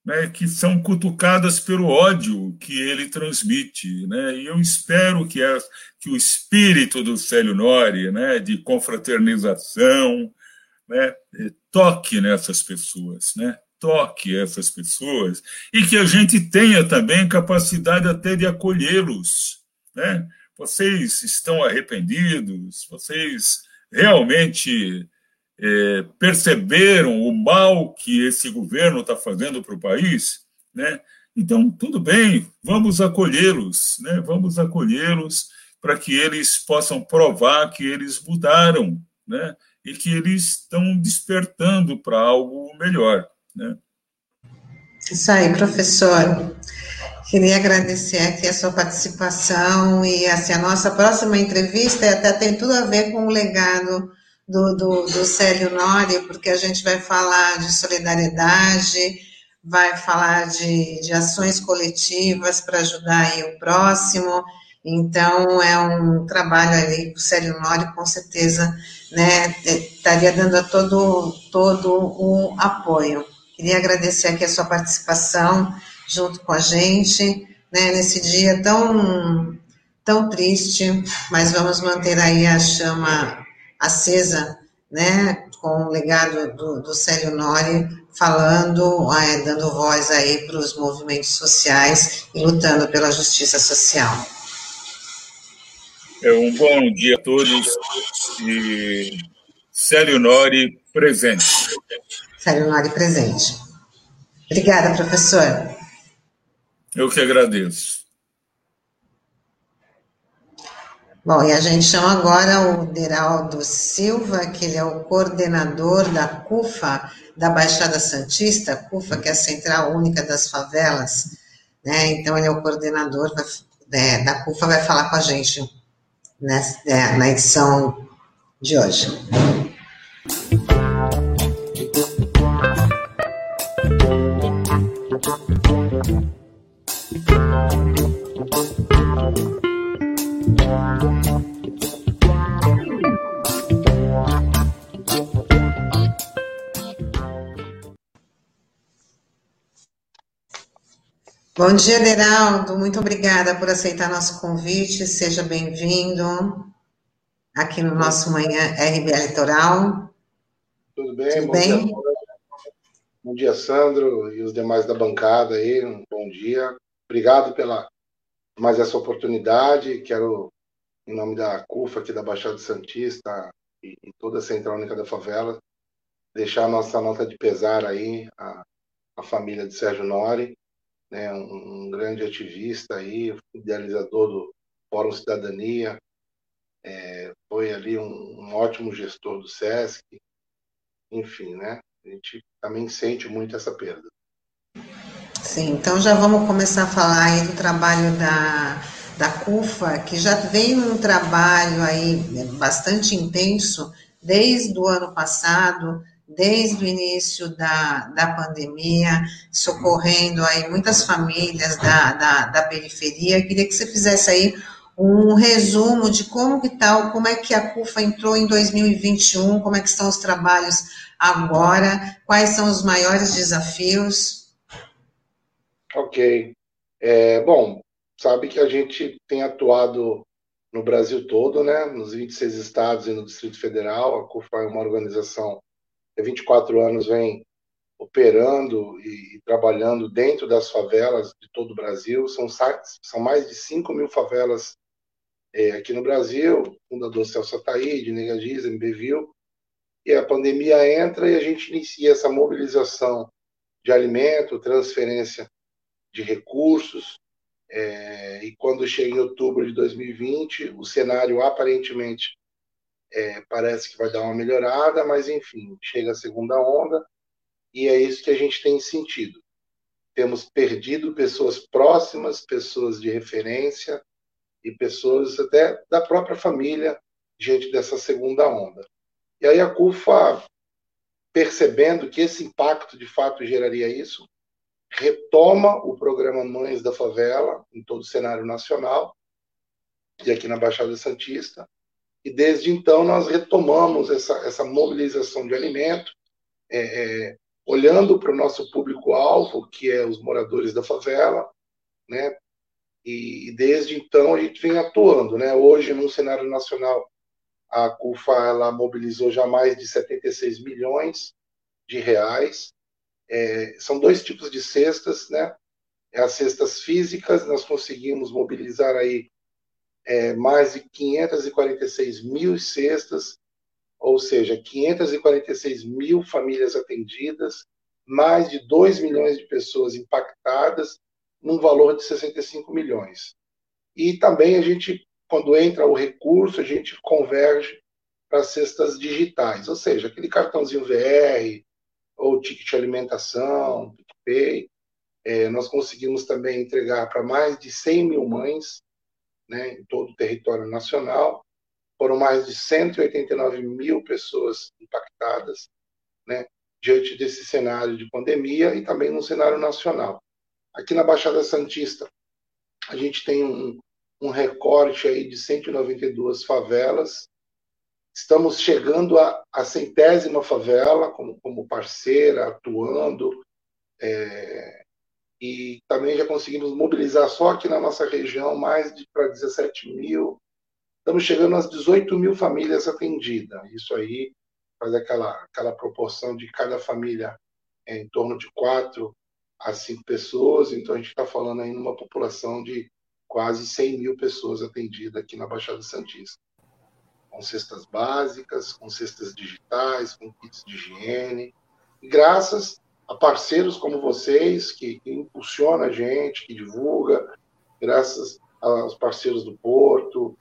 né, que são cutucadas pelo ódio que ele transmite. Né? E eu espero que, é, que o espírito do Célio Nori, né, de confraternização, né, toque nessas pessoas, né? toque essas pessoas e que a gente tenha também capacidade até de acolhê-los. Né? Vocês estão arrependidos, vocês realmente é, perceberam o mal que esse governo está fazendo para o país, né? Então, tudo bem, vamos acolhê-los, né? vamos acolhê-los para que eles possam provar que eles mudaram, né? e que eles estão despertando para algo melhor. Né? Isso aí, professor. Queria agradecer aqui a sua participação e assim, a nossa próxima entrevista até tem tudo a ver com o legado do, do, do Célio Nori, porque a gente vai falar de solidariedade, vai falar de, de ações coletivas para ajudar aí o próximo, então, é um trabalho ali que o Célio Nori, com certeza, né, estaria dando todo, todo o apoio. Queria agradecer aqui a sua participação junto com a gente, né, nesse dia tão, tão triste, mas vamos manter aí a chama acesa, né, com o legado do, do Célio Nori, falando, é, dando voz aí para os movimentos sociais e lutando pela justiça social. É um bom dia a todos e Célio Nori presente. Célio Nori presente. Obrigada, professor. Eu que agradeço. Bom, e a gente chama agora o Deraldo Silva, que ele é o coordenador da CUFA, da Baixada Santista, CUFA, que é a Central Única das Favelas, né? Então, ele é o coordenador da, é, da CUFA, vai falar com a gente né, na edição de hoje. Bom dia, Deraldo. Muito obrigada por aceitar nosso convite. Seja bem-vindo aqui no nosso Manhã RBA Litoral. Tudo bem? Tudo bom, bem? Dia, bom dia, Sandro e os demais da bancada aí. Um bom dia. Obrigado pela mais essa oportunidade. Quero, em nome da CUFA aqui da Baixada Santista e, e toda a Central Única da Favela, deixar a nossa nota de pesar aí à, à família de Sérgio Nori né, um, um grande ativista aí, idealizador do Fórum Cidadania, é, foi ali um, um, ótimo gestor do SESC, enfim, né? A gente também sente muito essa perda. Sim, então já vamos começar a falar aí do trabalho da, da CUFA, que já vem um trabalho aí bastante intenso desde o ano passado, desde o início da, da pandemia, socorrendo aí muitas famílias da, da, da periferia. Queria que você fizesse aí um resumo de como que tal, como é que a CUFA entrou em 2021, como é que estão os trabalhos agora, quais são os maiores desafios. Ok. É, bom, sabe que a gente tem atuado no Brasil todo, né, nos 26 estados e no Distrito Federal. A CUFA é uma organização há 24 anos vem operando e, trabalhando dentro das favelas de todo o Brasil. São, são mais de 5 mil favelas é, aqui no Brasil, fundador Celso Ataíde, Negadiz, MBVIL, e a pandemia entra e a gente inicia essa mobilização de alimento, transferência de recursos, é, e quando chega em outubro de 2020, o cenário aparentemente é, parece que vai dar uma melhorada, mas enfim, chega a segunda onda e é isso que a gente tem sentido. Temos perdido pessoas próximas, pessoas de referência e pessoas até da própria família diante dessa segunda onda. E aí a CUFA, percebendo que esse impacto de fato geraria isso, retoma o programa Mães da Favela em todo o cenário nacional e aqui na Baixada Santista e desde então nós retomamos essa, essa mobilização de alimento, é, é, olhando para o nosso público-alvo, que é os moradores da favela, né? E, e desde então a gente vem atuando, né? Hoje, no cenário nacional, a CUFA ela mobilizou já mais de 76 milhões de reais É, são dois tipos de cestas, né? É as cestas físicas, nós conseguimos mobilizar aí é, mais de 546 mil cestas, ou seja, 546 mil famílias atendidas, mais de 2 milhões de pessoas impactadas, num valor de 65 milhões. E também a gente, quando entra o recurso, a gente converge para cestas digitais, ou seja, aquele cartãozinho VR, ou ticket alimentação, PicPay, é, nós conseguimos também entregar para mais de 100 mil mães, né, em todo o território nacional, foram mais de 189 mil pessoas impactadas, né, diante desse cenário de pandemia e também no cenário nacional. Aqui na Baixada Santista, a gente tem um, um recorte aí de 192 favelas. Estamos chegando à, centésima favela como, como parceira, atuando. É, e também já conseguimos mobilizar só aqui na nossa região mais de para 17 mil. Estamos chegando às 18 mil famílias atendidas. Isso aí faz aquela, aquela proporção de cada família é, em torno de quatro a cinco pessoas. Então a gente está falando aí numa população de quase 100 mil pessoas atendidas aqui na Baixada Santista. Com cestas básicas, com cestas digitais, com kits de higiene. E graças a parceiros como vocês, que, impulsiona a gente, que divulga, graças aos parceiros do Porto,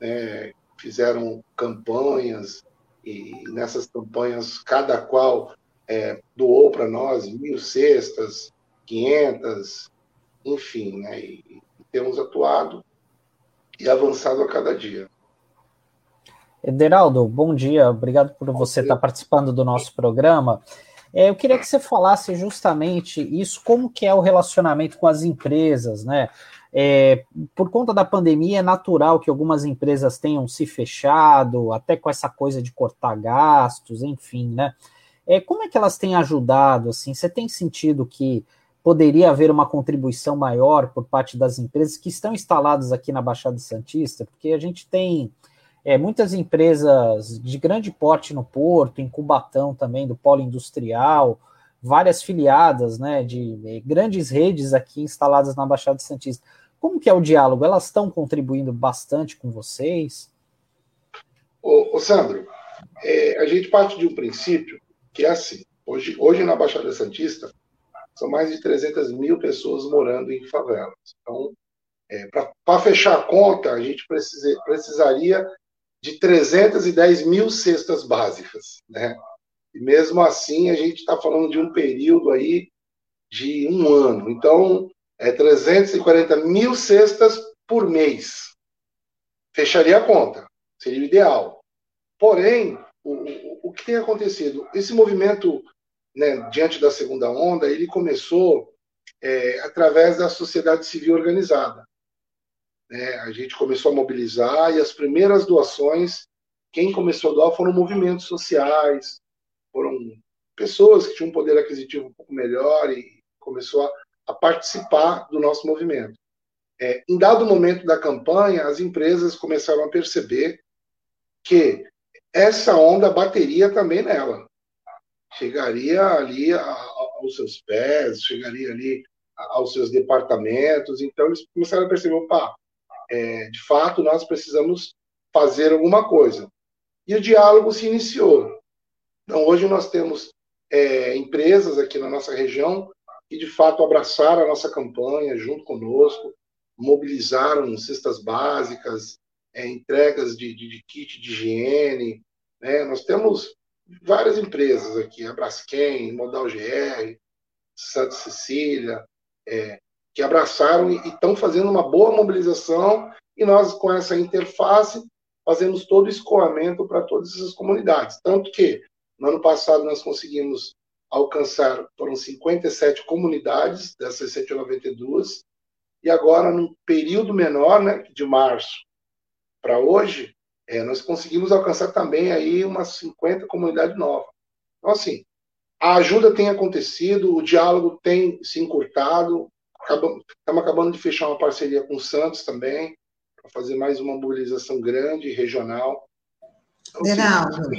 né, fizeram campanhas, e nessas campanhas cada qual é, doou para nós mil cestas, 500, enfim, né, e temos atuado e avançado a cada dia. Ederaldo, bom dia, obrigado por você estar participando do nosso programa. É, eu queria que você falasse justamente isso, como que é o relacionamento com as empresas, né? É, por conta da pandemia, é natural que algumas empresas tenham se fechado, até com essa coisa de cortar gastos, enfim, né? É, como é que elas têm ajudado? Assim, você tem sentido que poderia haver uma contribuição maior por parte das empresas que estão instaladas aqui na Baixada Santista? Porque a gente tem é, muitas empresas de grande porte no Porto, em Cubatão também, do polo industrial, várias filiadas né, de, de grandes redes aqui instaladas na Baixada Santista. Como que é o diálogo? Elas estão contribuindo bastante com vocês? Ô, ô Sandro, é, a gente parte de um princípio que é assim. Hoje, hoje na Baixada Santista, são mais de 300 mil pessoas morando em favelas. Então, é, para fechar a conta, a gente precisa, precisaria de 310 mil cestas básicas, né? E mesmo assim, a gente está falando de um período aí de um ano. Então, é 340 mil cestas por mês. Fecharia a conta, seria o ideal. Porém, o, o, que tem acontecido? Esse movimento, né, diante da segunda onda, ele começou é, através da sociedade civil organizada. Né? A gente começou a mobilizar e as primeiras doações, quem começou a doar foram movimentos sociais, foram pessoas que tinham um poder aquisitivo um pouco melhor e começou a, a participar do nosso movimento. É, em dado momento da campanha, as empresas começaram a perceber que essa onda bateria também nela. Chegaria ali aos seus pés, chegaria ali aos seus departamentos. Então, eles começaram a perceber: opa, é, de fato, nós precisamos fazer alguma coisa. E o diálogo se iniciou. Então, hoje nós temos é, empresas aqui na nossa região que, de fato, abraçaram a nossa campanha junto conosco, mobilizaram cestas básicas, é, entregas de, de, de, kit de higiene. Né? Nós temos várias empresas aqui, a Braskem, Modal GR, Santa Cecília, é, que abraçaram e estão fazendo uma boa mobilização e nós, com essa interface, fazemos todo o escoamento para todas essas comunidades. Tanto que, no ano passado, nós conseguimos alcançar, foram 57 comunidades dessas 192, e agora, num período menor, né, de março para hoje, é, nós conseguimos alcançar também aí umas 50 comunidades novas. Então, assim, a ajuda tem acontecido, o diálogo tem se encurtado, Estamos acabando de fechar uma parceria com o Santos também, para fazer mais uma mobilização grande, regional. Então, Geraldo,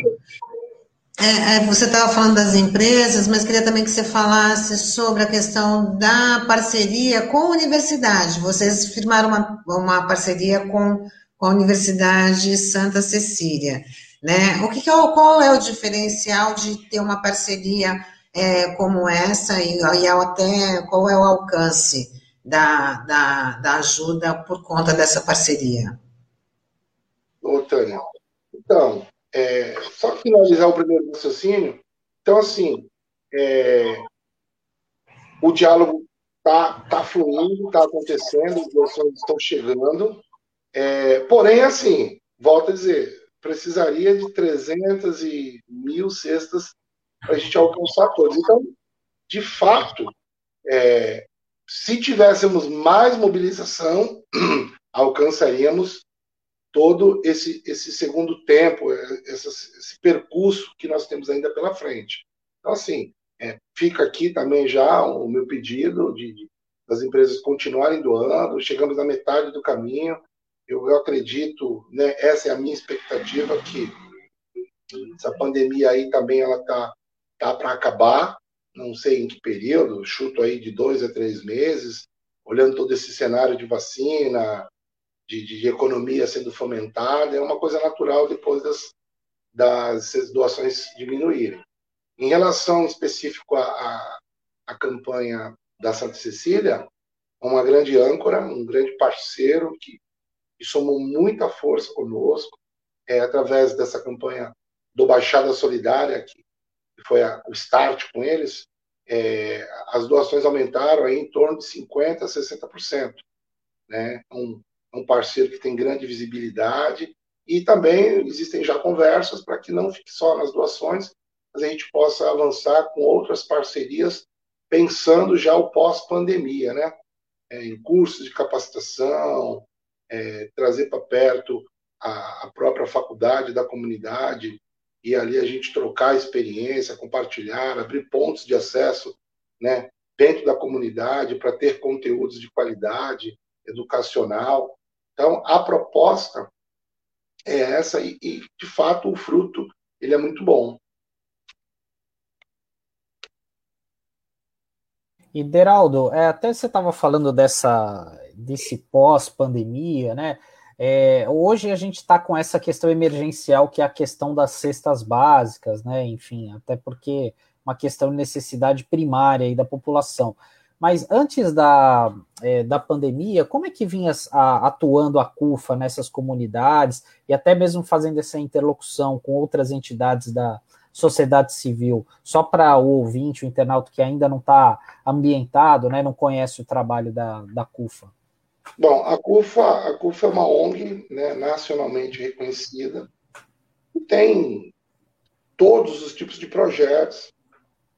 é, é, você estava falando das empresas, mas queria também que você falasse sobre a questão da parceria com a universidade. Vocês firmaram uma, uma parceria com, com a Universidade Santa Cecília. Né? O que, que é, qual é o diferencial de ter uma parceria é, como essa e, e até qual é o alcance da, da, da ajuda por conta dessa parceria? Ô, Tânia, então, é, só finalizar o primeiro raciocínio. Então, assim, é, o diálogo está tá fluindo, está acontecendo, os doações estão chegando. É, porém, assim, volto a dizer, precisaria de 300 e mil cestas para a gente alcançar todos. Então, de fato, é, se tivéssemos mais mobilização, *clears throat* alcançaríamos todo esse, esse segundo tempo, é, esse, esse percurso que nós temos ainda pela frente. Então, assim, é, fica aqui também já o meu pedido de, de, das empresas continuarem doando, chegamos na metade do caminho, eu, eu acredito, né, essa é a minha expectativa, que essa pandemia aí também ela tá, tá para acabar, não sei em que período, chuto aí de dois a três meses, olhando todo esse cenário de vacina, de, de, economia sendo fomentada, é uma coisa natural depois das, das doações diminuírem. Em relação específico à, à campanha da Santa Cecília, uma grande âncora, um grande parceiro que, que somou muita força conosco, é, através dessa campanha do Baixada Solidária, que foi a, o start com eles, é, as doações aumentaram aí em torno de 50% a 60%. Né? Um, um parceiro que tem grande visibilidade e também existem já conversas para que não fique só nas doações, mas a gente possa avançar com outras parcerias, pensando já o pós-pandemia, né? É, em cursos de capacitação, é, trazer para perto a, a, própria faculdade da comunidade e ali a gente trocar experiência, compartilhar, abrir pontos de acesso, né? Dentro da comunidade para ter conteúdos de qualidade educacional. Então, a proposta é essa e, e, de fato, o fruto ele é muito bom. E, Deraldo, é, até você estava falando dessa, desse pós-pandemia, né? É, hoje a gente está com essa questão emergencial, que é a questão das cestas básicas, né? Enfim, até porque uma questão de necessidade primária aí da população. Mas antes da, é, da pandemia, como é que vinha a, atuando a CUFA nessas comunidades e até mesmo fazendo essa interlocução com outras entidades da sociedade civil? Só para o ouvinte, o internauta que ainda não está ambientado, né, não conhece o trabalho da, da CUFA. Bom, a CUFA, a CUFA é uma ONG né, nacionalmente reconhecida e tem todos os tipos de projetos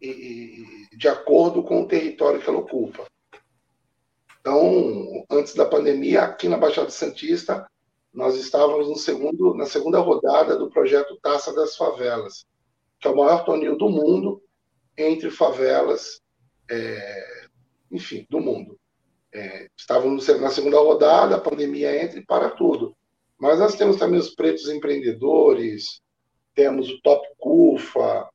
e, de acordo com o território que ela ocupa. Então, antes da pandemia, aqui na Baixada Santista, nós estávamos no segundo, na segunda rodada do projeto Taça das Favelas, que é o maior torneio do mundo entre favelas, é, enfim, do mundo. É, estávamos na segunda rodada, a pandemia entra e para tudo. Mas nós temos também os pretos empreendedores, temos o Top CUFA,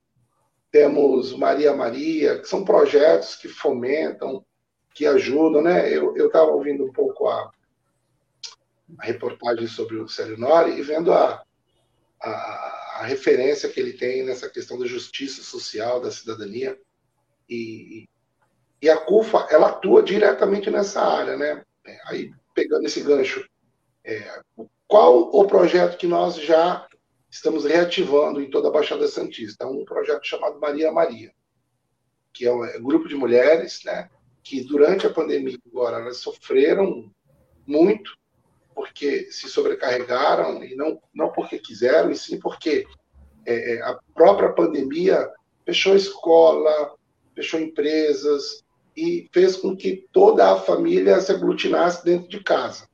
temos Maria Maria, que são projetos que fomentam, que ajudam, né? Eu estava ouvindo um pouco a, a, reportagem sobre o Célio Nori e vendo a, a, a, referência que ele tem nessa questão da justiça social, da cidadania. E, e a CUFA, ela atua diretamente nessa área, né? Aí, pegando esse gancho, é, qual o projeto que nós já estamos reativando em toda a Baixada Santista um projeto chamado Maria Maria, que é um é grupo de mulheres, né, que durante a pandemia agora elas sofreram muito porque se sobrecarregaram e não não porque quiseram, e sim porque é, é a própria pandemia fechou escola, fechou empresas e fez com que toda a família se aglutinasse dentro de casa.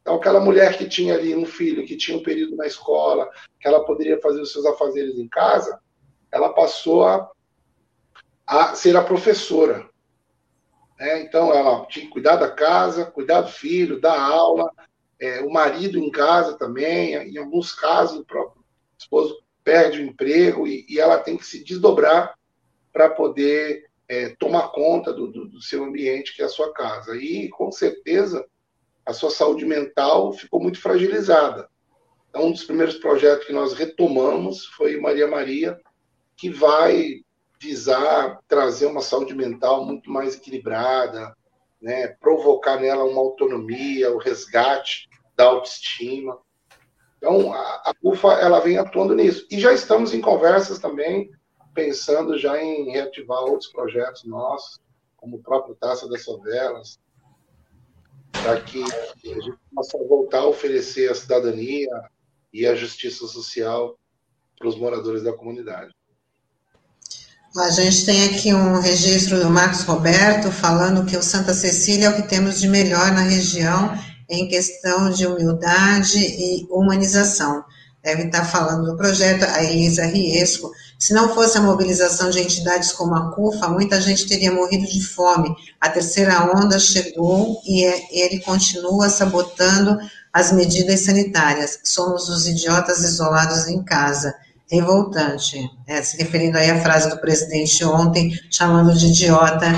Então, aquela mulher que tinha ali um filho, que tinha um período na escola, que ela poderia fazer os seus afazeres em casa, ela passou a, a ser a professora. É, então, ela tinha que cuidar da casa, cuidar do filho, dar aula, é, o marido em casa também, em alguns casos, o próprio esposo perde o emprego e, e ela tem que se desdobrar para poder é, tomar conta do, do, do, seu ambiente, que é a sua casa. E, com certeza, a sua saúde mental ficou muito fragilizada. Então, um dos primeiros projetos que nós retomamos foi Maria Maria, que vai visar trazer uma saúde mental muito mais equilibrada, né, provocar nela uma autonomia, o resgate da autoestima. Então, a, a UFA ela vem atuando nisso. E já estamos em conversas também, pensando já em reativar outros projetos nossos, como o próprio Taça das Favelas, para que a gente possa voltar a oferecer a cidadania e a justiça social para os moradores da comunidade. A gente tem aqui um registro do Marcos Roberto falando que o Santa Cecília é o que temos de melhor na região em questão de humildade e humanização. Deve estar falando do projeto a Elisa Riesco. Se não fosse a mobilização de entidades como a CUFA, muita gente teria morrido de fome. A terceira onda chegou e é, ele continua sabotando as medidas sanitárias. Somos os idiotas isolados em casa revoltante, é, se referindo aí à frase do presidente ontem, chamando de idiota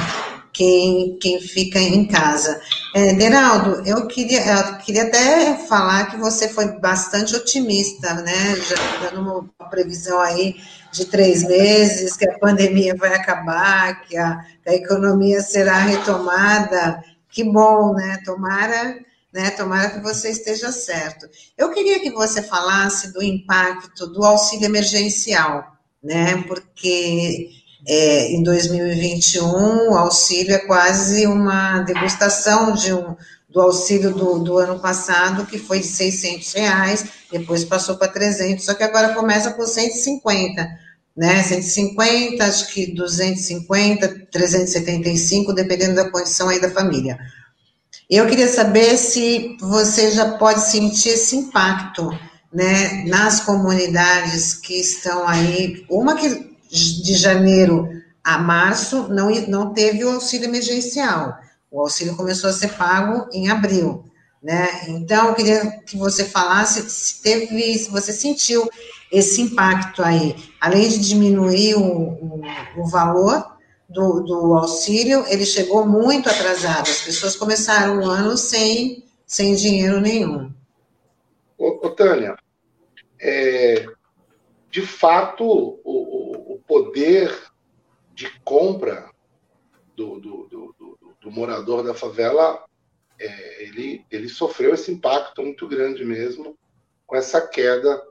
quem, quem fica em casa. É, Deraldo, eu queria, eu queria até falar que você foi bastante otimista, né, já dando uma previsão aí de três meses, que a pandemia vai acabar, que a, a economia será retomada, que bom, né, tomara né? Tomara que você esteja certo. Eu queria que você falasse do impacto do auxílio emergencial, né? Porque é, em 2021 o auxílio é quase uma degustação de um, do auxílio do, do ano passado, que foi de 600 reais, depois passou para 300, só que agora começa com 150, né? 150, acho que 250, 375, dependendo da condição aí da família. Eu queria saber se você já pode sentir esse impacto, né, nas comunidades que estão aí, uma que de janeiro a março não, não teve o auxílio emergencial, o auxílio começou a ser pago em abril, né, então eu queria que você falasse se teve, se você sentiu esse impacto aí, além de diminuir o, o, o valor, do, do auxílio, ele chegou muito atrasado. As pessoas começaram o ano sem, sem dinheiro nenhum. Ô, ô Tânia, é, de fato, o, poder de compra do, do, do, do morador da favela, é, ele, ele sofreu esse impacto muito grande mesmo com essa queda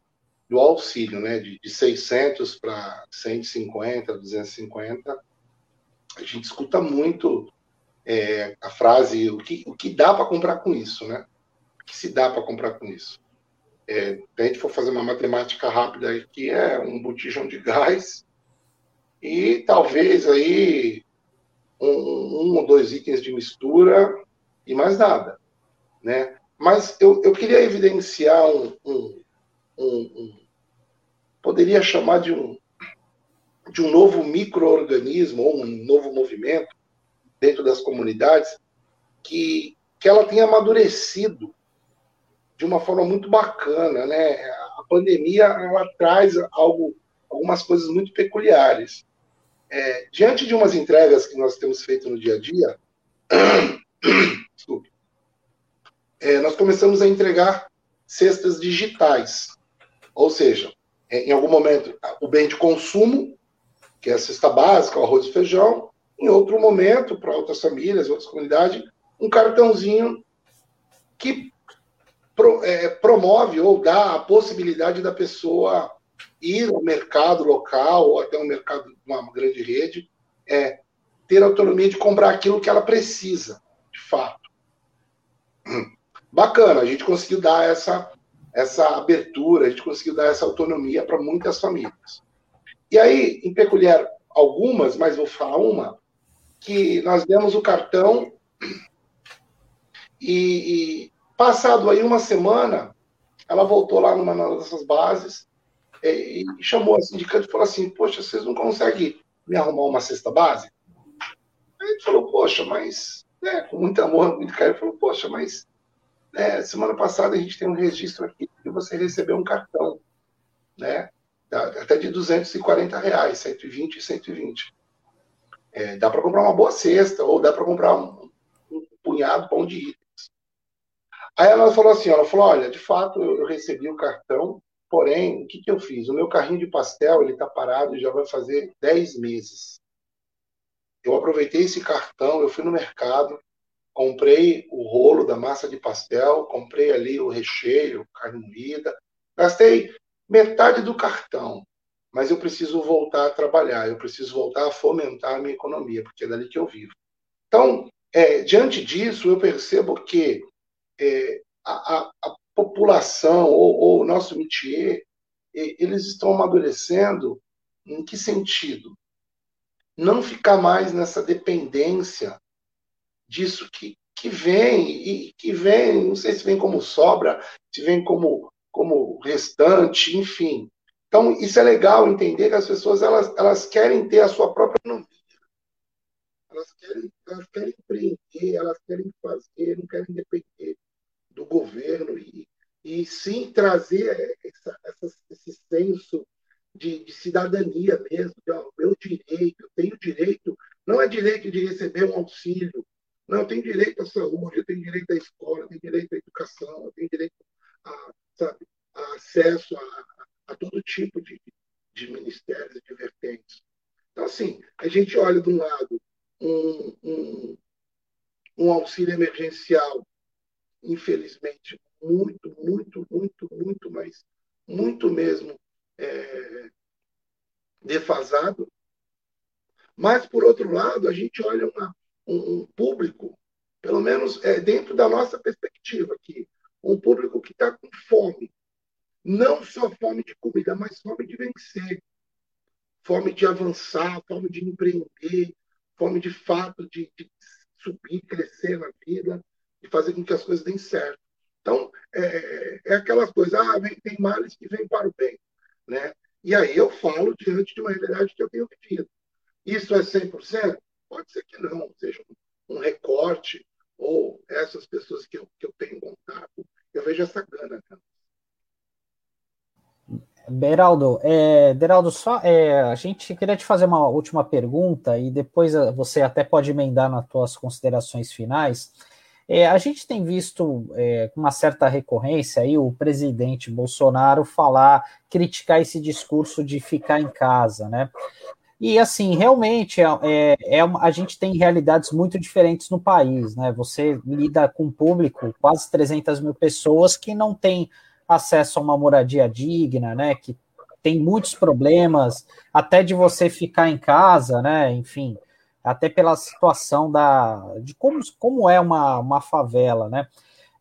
do auxílio, né, de, de 600 para 150, 250, a gente escuta muito é, a frase o que, o que dá para comprar com isso, né? O que se dá para comprar com isso? É, se a gente for fazer uma matemática rápida aqui, é um botijão de gás e talvez aí um, um ou dois itens de mistura e mais nada, né? Mas eu, eu queria evidenciar um, um, um poderia chamar de um, de um novo microorganismo ou um novo movimento dentro das comunidades que, que ela tenha amadurecido de uma forma muito bacana, né? A pandemia ela traz algo, algumas coisas muito peculiares. É, diante de umas entregas que nós temos feito no dia a dia, *coughs* é, nós começamos a entregar cestas digitais, ou seja, em algum momento o bem de consumo que é a cesta básica, o arroz e feijão. Em outro momento, para outras famílias, outras comunidades, um cartãozinho que pro, é, promove ou dá a possibilidade da pessoa ir ao mercado local ou até um mercado, uma grande rede, é, ter autonomia de comprar aquilo que ela precisa, de fato. Bacana, a gente conseguiu dar essa, essa abertura, a gente conseguiu dar essa autonomia para muitas famílias. E aí, em peculiar, algumas, mas vou falar uma, que nós demos o cartão e, e passado aí uma semana, ela voltou lá numa dessas bases e, e chamou a sindicante e falou assim, poxa, vocês não conseguem me arrumar uma cesta básica? Aí ele falou, poxa, mas, né, com muito amor, muito carinho, falou, poxa, mas né, semana passada a gente tem um registro aqui que você recebeu um cartão, né? até de 240 reais, 120 e 120. É, dá para comprar uma boa cesta, ou dá para comprar um, um, punhado de itens. Aí ela falou assim, ela falou, olha, de fato eu recebi o cartão, porém, o que, que eu fiz? O meu carrinho de pastel, ele está parado já vai fazer 10 meses. Eu aproveitei esse cartão, eu fui no mercado, comprei o rolo da massa de pastel, comprei ali o recheio, carne moída, gastei metade do cartão, mas eu preciso voltar a trabalhar, eu preciso voltar a fomentar a minha economia, porque é dali que eu vivo. Então, é, diante disso, eu percebo que é, a, a, população ou, o nosso métier, eles estão amadurecendo em que sentido? Não ficar mais nessa dependência disso que, que vem, e que vem, não sei se vem como sobra, se vem como como restante, enfim. Então, isso é legal entender que as pessoas elas, elas querem ter a sua própria economia. Elas querem, elas querem empreender, elas querem fazer, não querem depender do governo e, e sim trazer essa, essa, esse senso de, de, cidadania mesmo, de, ó, meu direito, eu tenho direito, não é direito de receber um auxílio, não, eu tenho direito à saúde, eu tenho direito à escola, eu tenho direito à educação, eu tenho direito a, sabe, a acesso a, a, todo tipo de, de ministérios, de vertentes. Então, assim, a gente olha de um lado um, um, um auxílio emergencial, infelizmente, muito, muito, muito, muito, mas muito mesmo é, defasado. Mas, por outro lado, a gente olha uma, um, um, público, pelo menos é, dentro da nossa perspectiva aqui, um público que está com fome. Não só fome de comida, mas fome de vencer. Fome de avançar, fome de empreender, fome de fato de, de subir, crescer na vida e fazer com que as coisas deem certo. Então, é, é aquelas coisas, ah, vem, tem males que vêm para o bem. Né? E aí eu falo diante de uma realidade que eu tenho vivido. Isso é 100%? Pode ser que não, seja um recorte, ou essas pessoas que eu, que eu tenho contato eu vejo essa gana. Cara. Beraldo, é, Beraldo, só é, a gente queria te fazer uma última pergunta e depois eh, você até pode emendar nas tuas considerações finais. É, a gente tem visto é, com uma certa recorrência aí o presidente Bolsonaro falar, criticar esse discurso de ficar em casa, né? E assim, realmente é, é, é a gente tem realidades muito diferentes no país, né? Você lida com um público, quase 300 mil pessoas que não tem acesso a uma moradia digna, né? Que tem muitos problemas, até de você ficar em casa, né? Enfim, até pela situação da de como, como é uma, uma favela, né?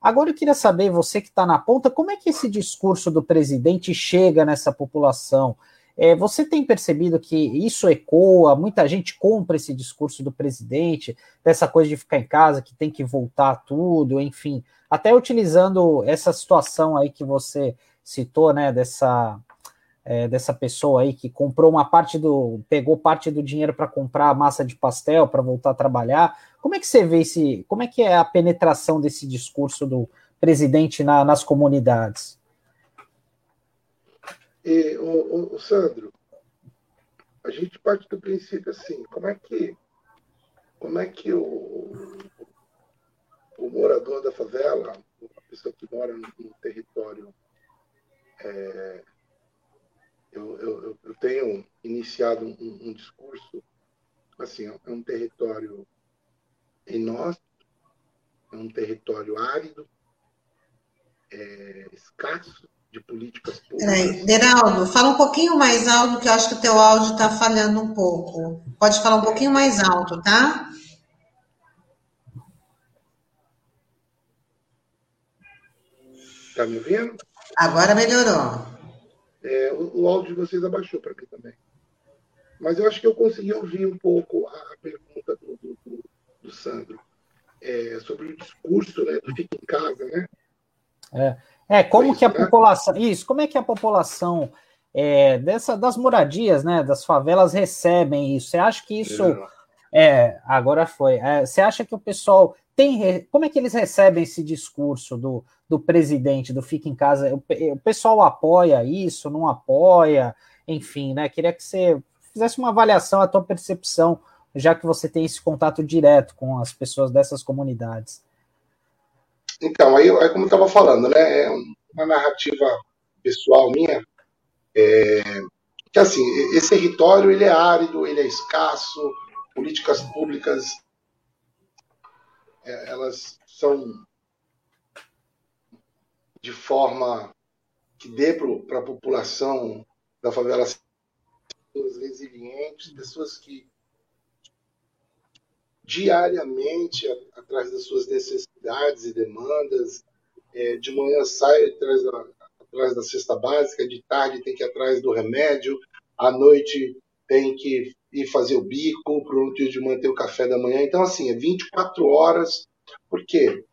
Agora eu queria saber, você que está na ponta, como é que esse discurso do presidente chega nessa população? É, você tem percebido que isso ecoa, muita gente compra esse discurso do presidente, dessa coisa de ficar em casa, que tem que voltar tudo, enfim, até utilizando essa situação aí que você citou, né, dessa, é, dessa pessoa aí que comprou uma parte do, pegou parte do dinheiro para comprar massa de pastel para voltar a trabalhar. Como é que você vê esse, como é que é a penetração desse discurso do presidente na, nas comunidades? E, o, o, Sandro, a gente parte do princípio assim, como é que, como é que o, o morador da favela, a pessoa que mora no, no território, é, eu, eu, eu, tenho iniciado um, um, discurso, assim, é um território inóspito, é um território árido, é, escasso, de políticas públicas. Peraí, Deraldo, fala um pouquinho mais alto, que eu acho que o teu áudio está falhando um pouco. Pode falar um pouquinho mais alto, tá? Está me ouvindo? Agora melhorou. É, o, o, áudio de vocês abaixou para mim também. Mas eu acho que eu consegui ouvir um pouco a, pergunta do, do, do, Sandro é, sobre o discurso né, do fica em casa, né? É. É, como isso, que a né? população. Isso, como é que a população é, dessa, das moradias, né, das favelas recebem isso? Você acha que isso. É, agora foi. É, você acha que o pessoal tem. Como é que eles recebem esse discurso do, do presidente, do Fica em Casa? O, o pessoal apoia isso, não apoia? enfim, né? Queria que você fizesse uma avaliação, a tua percepção, já que você tem esse contato direto com as pessoas dessas comunidades. Então, aí, como eu estava falando, né? É uma narrativa pessoal minha, é, que assim, esse território ele é árido, ele é escasso, políticas públicas elas são de forma que dê para a população da favela pessoas resilientes, pessoas que diariamente, atrás das suas necessidades e demandas, é, de manhã sai atrás da, atrás da cesta básica, de tarde tem que ir atrás do remédio, à noite tem que ir fazer o bico, para o dia de manter o café da manhã. Então, assim, é 24 horas. Por quê?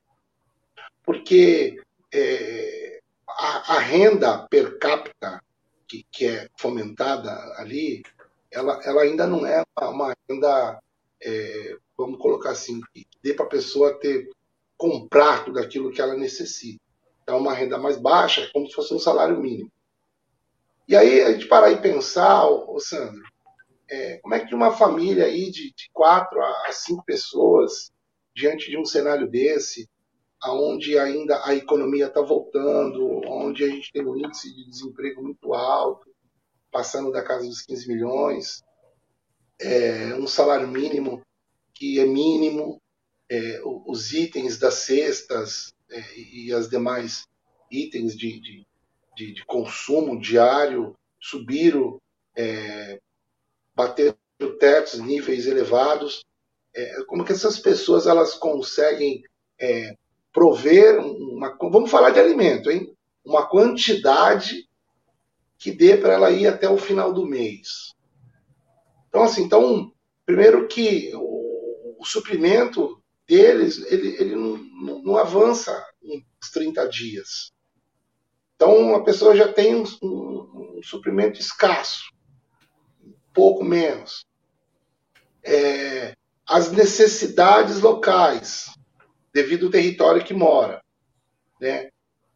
Porque é, a, a, renda per capita que, que, é fomentada ali, ela, ela ainda não é uma, uma renda, é, vamos colocar assim, que dê para a pessoa ter comprar tudo aquilo que ela necessita. É uma renda mais baixa, é como se fosse um salário mínimo. E aí a gente parar e pensar, ô, Sandro, é, como é que uma família aí de, de quatro a cinco pessoas, diante de um cenário desse, aonde ainda a economia está voltando, onde a gente tem um índice de desemprego muito alto, passando da casa dos 15 milhões, é, um salário mínimo que é mínimo, é, os itens das cestas é, e as demais itens de, de, de, de consumo diário subiram, bateram tetos, níveis elevados. É, como que essas pessoas elas conseguem é, prover uma, vamos falar de alimento, hein? Uma quantidade que dê para ela ir até o final do mês. Então, assim, então, primeiro que o, o suprimento deles, ele, ele não, não, não avança uns 30 dias. Então, a pessoa já tem um, um, um suprimento escasso, pouco menos. É, as necessidades locais devido ao território que mora. Né?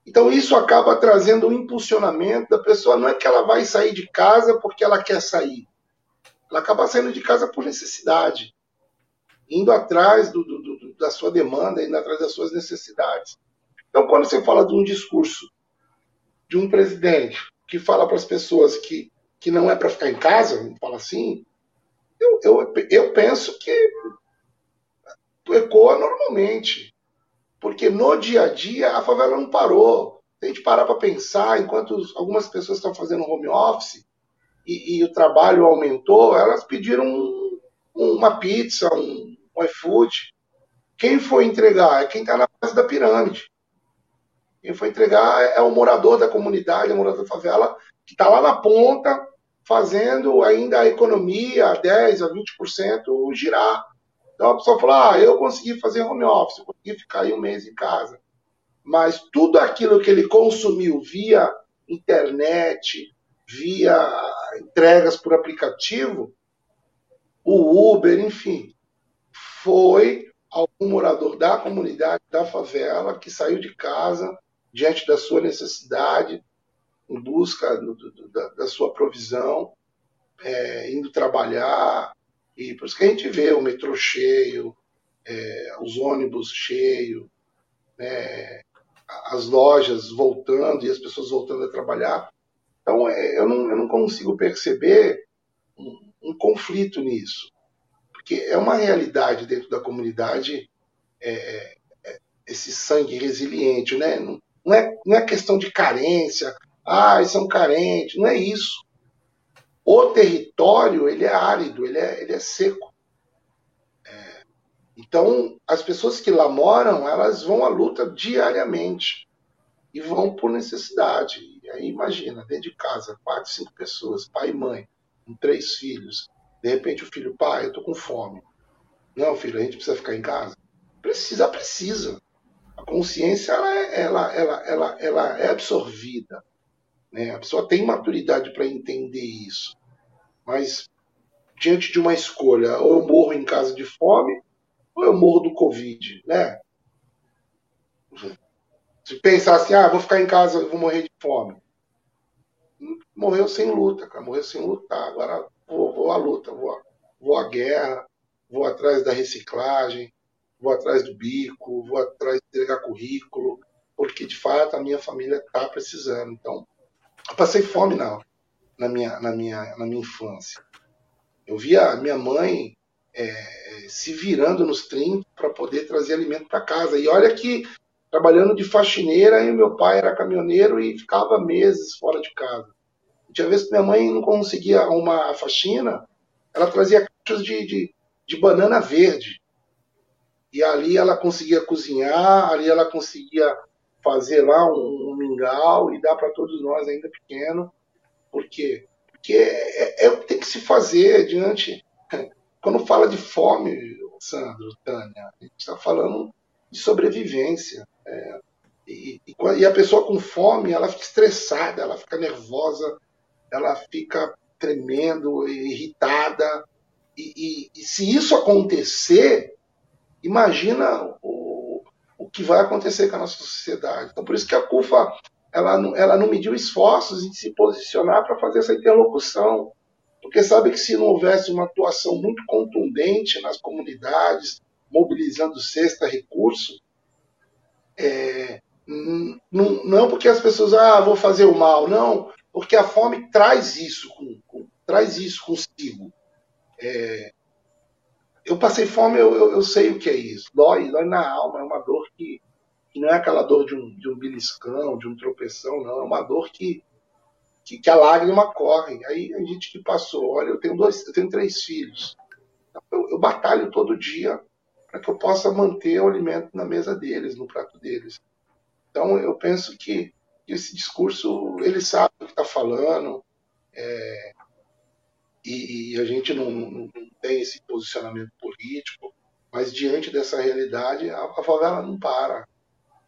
Então, isso acaba trazendo um impulsionamento da pessoa. Não é que ela vai sair de casa porque ela quer sair. Ela acaba saindo de casa por necessidade, indo atrás do, do, do, da sua demanda, indo atrás das suas necessidades. Então, quando você fala de um discurso de um presidente que fala para as pessoas que, que não é para ficar em casa, vamos falar assim, eu, eu, eu penso que ecoa normalmente. Porque no dia a dia a favela não parou. Se a gente parar para pensar, enquanto algumas pessoas estão fazendo home office e, e o trabalho aumentou, elas pediram um, uma pizza, um, um iFood. Quem foi entregar? É quem está na base da pirâmide. Quem foi entregar é o morador da comunidade, o morador da favela, que está lá na ponta, fazendo ainda a economia, a 10%, a 20% girar. Então a pessoa fala: ah, eu consegui fazer home office, eu consegui ficar aí um mês em casa. Mas tudo aquilo que ele consumiu via internet, via entregas por aplicativo, o Uber, enfim, foi algum morador da comunidade, da favela, que saiu de casa diante da sua necessidade, em busca do, do, da, da, sua provisão, é, indo trabalhar, e por isso que a gente vê o metrô cheio, é, os ônibus cheios, né, as lojas voltando e as pessoas voltando a trabalhar. Então, é, eu, não, eu não consigo perceber um, um, conflito nisso. Porque é uma realidade dentro da comunidade é, é, esse sangue resiliente. Né? Não, não, é, não é questão de carência, ah, são carentes, não é isso. O território ele é árido, ele é, ele é seco. É, então, as pessoas que lá moram, elas vão à luta diariamente e vão por necessidade. E aí imagina, dentro de casa, quatro, cinco pessoas, pai e mãe, com três filhos. De repente o filho, pai, eu tô com fome. Não, filho, a gente precisa ficar em casa. Precisa, precisa. A consciência ela, é, ela, ela, ela, ela é absorvida. Né? A pessoa tem maturidade para entender isso. Mas, diante de uma escolha, ou eu morro em casa de fome, ou eu morro do Covid, né? Se pensar assim, ah, vou ficar em casa, vou morrer de fome. morreu sem luta, cara, morreu sem lutar. Agora vou, vou à luta, vou, vou à guerra, vou atrás da reciclagem, vou atrás do bico, vou atrás de entregar currículo, porque de fato a minha família está precisando. Então, eu passei fome na, na, minha, na, minha, na minha infância. Eu via a minha mãe é, se virando nos 30 para poder trazer alimento para casa. E olha que trabalhando de faxineira, e meu pai era caminhoneiro e ficava meses fora de casa. Tinha vezes que minha mãe não conseguia arrumar a faxina, ela trazia caixas de, de, de banana verde. E ali ela conseguia cozinhar, ali ela conseguia fazer lá um, um e dar para todos nós ainda pequeno. Por quê? Porque é, é, o que tem que se fazer diante. *laughs* Quando fala de fome, Sandro, Tânia, a gente está falando de sobrevivência. É, e, e, a pessoa com fome, ela fica estressada, ela fica nervosa, ela fica tremendo, irritada. E, e, e se isso acontecer, imagina o que vai acontecer com a nossa sociedade. Então, por isso que a CUFA ela não, ela não mediu esforços em se posicionar para fazer essa interlocução. Porque sabe que se não houvesse uma atuação muito contundente nas comunidades, mobilizando cesta, recurso, é, não, não porque as pessoas, ah, vou fazer o mal, não, porque a fome traz isso, com, com, traz isso consigo. É, eu passei fome, eu, eu, eu, sei o que é isso. Dói, dói na alma, é uma dor que, que não é aquela dor de um, de um beliscão, de um tropeção, não. É uma dor que, que, que, a lágrima corre. Aí a gente que passou, olha, eu tenho dois, eu tenho três filhos. Eu, eu batalho todo dia para que eu possa manter o alimento na mesa deles, no prato deles. Então eu penso que esse discurso ele sabe o que está falando é, e, e, a gente não, não, tem esse posicionamento político, mas diante dessa realidade a, a favela não para,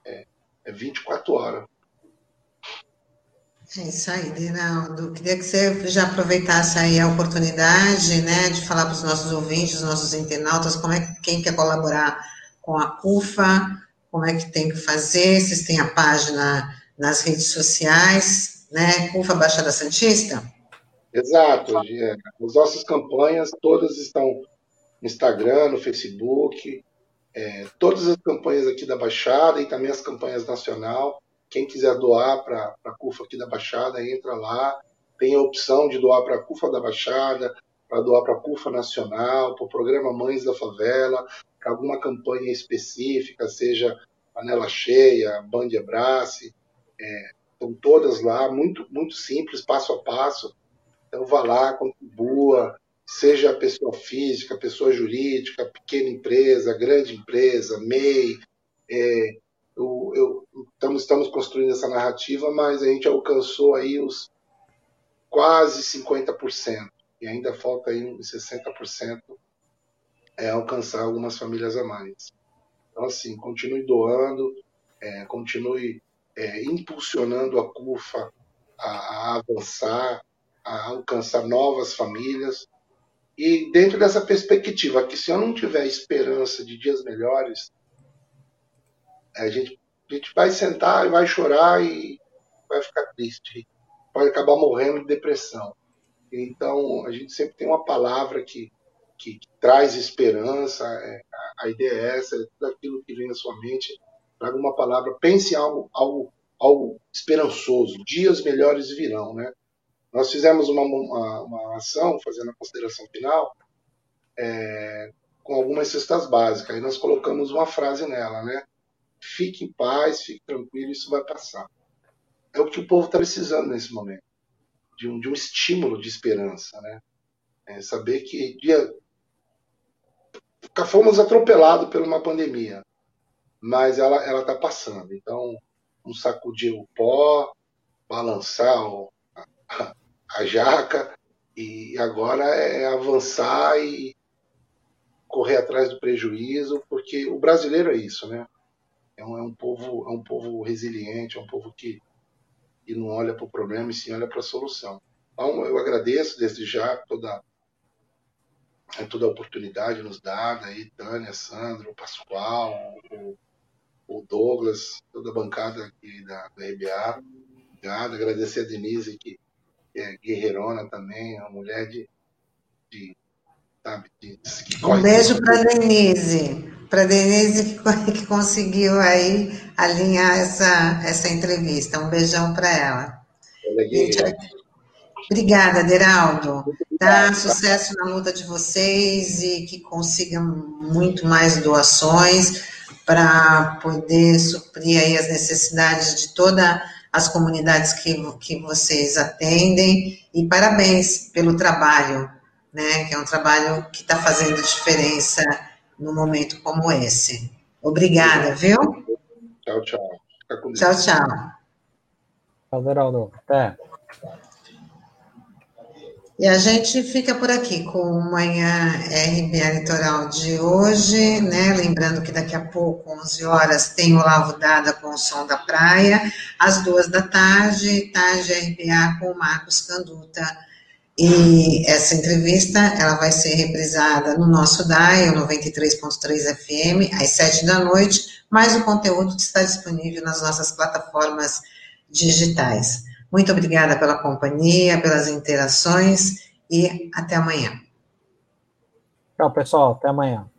é, é 24 horas. É isso aí, Dinaldo. Queria que você já aproveitasse aí a oportunidade, né, de falar para os nossos ouvintes, nossos internautas, como é que quem quer colaborar com a CUFA, como é que tem que fazer, vocês têm a página nas redes sociais, né, CUFA Baixada Santista? Exato. É, as nossas campanhas todas estão no Instagram, no Facebook, é, todas as campanhas aqui da Baixada e também as campanhas nacional quem quiser doar para a CUFA aqui da Baixada, entra lá. Tem a opção de doar para a CUFA da Baixada, para doar para a CUFA Nacional, para o programa Mães da Favela, para alguma campanha específica, seja Panela Cheia, Band Abrace. É, estão todas lá, muito, muito simples, passo a passo. Então vá lá, contribua, seja pessoa física, pessoa jurídica, pequena empresa, grande empresa, MEI. É, eu, eu estamos, estamos construindo essa narrativa, mas a gente alcançou aí os quase 50%, e ainda falta aí uns 60% é, alcançar algumas famílias a mais. Então, assim, continue doando, é, continue é, impulsionando a CUFA a, a avançar, a alcançar novas famílias. E dentro dessa perspectiva, que se eu não tiver esperança de dias melhores, a gente a gente vai sentar e vai chorar e vai ficar triste. Pode acabar morrendo de depressão. Então, a gente sempre tem uma palavra que, que, que traz esperança. É, a, a, ideia é essa, é tudo aquilo que vem na sua mente. Traga uma palavra, pense algo, algo, algo esperançoso. Dias melhores virão, né? Nós fizemos uma, uma, uma ação, fazendo a consideração final, é, com algumas cestas básicas. Aí nós colocamos uma frase nela, né? fique em paz, fique tranquilo, isso vai passar. É o que o povo está precisando nesse momento, de um, de um estímulo de esperança, né? É saber que dia fomos atropelados por uma pandemia, mas ela ela está passando. Então, um sacudir o pó, balançar o, a, jaca e agora é avançar e correr atrás do prejuízo, porque o brasileiro é isso, né? é um, é um povo é um povo resiliente, é um povo que, que não olha para o problema e sim olha para a solução. Então, eu agradeço desde já toda é, toda a oportunidade nos dada aí, Tânia, Sandro, Pascoal, o, o Douglas, toda a bancada aqui da, da RBA. Obrigado, agradecer a Denise que é guerreirona também, uma mulher de, de sabe, de, um beijo para Denise, para Denise que, que, conseguiu aí alinhar essa, essa entrevista. Um beijão para ela. ela é Obrigada, Deraldo. Tá? Sucesso na luta de vocês e que consigam muito mais doações para poder suprir aí as necessidades de todas as comunidades que, que vocês atendem. E parabéns pelo trabalho, né? Que é um trabalho que está fazendo diferença num momento como esse. Obrigada, viu? Tchau, tchau. Tchau, tchau. Tchau, Deraldo. Até. E a gente fica por aqui com o Manhã RBA Litoral de hoje, né? Lembrando que daqui a pouco, 11 horas, tem o Lavo Dada com o Som da Praia, às duas da tarde, tarde RBA com o Marcos Canduta. E essa entrevista, ela vai ser reprisada no nosso DAI, 93.3 FM, às sete da noite, mas o conteúdo está disponível nas nossas plataformas digitais. Muito obrigada pela companhia, pelas interações e até amanhã. Tchau, pessoal. Até amanhã.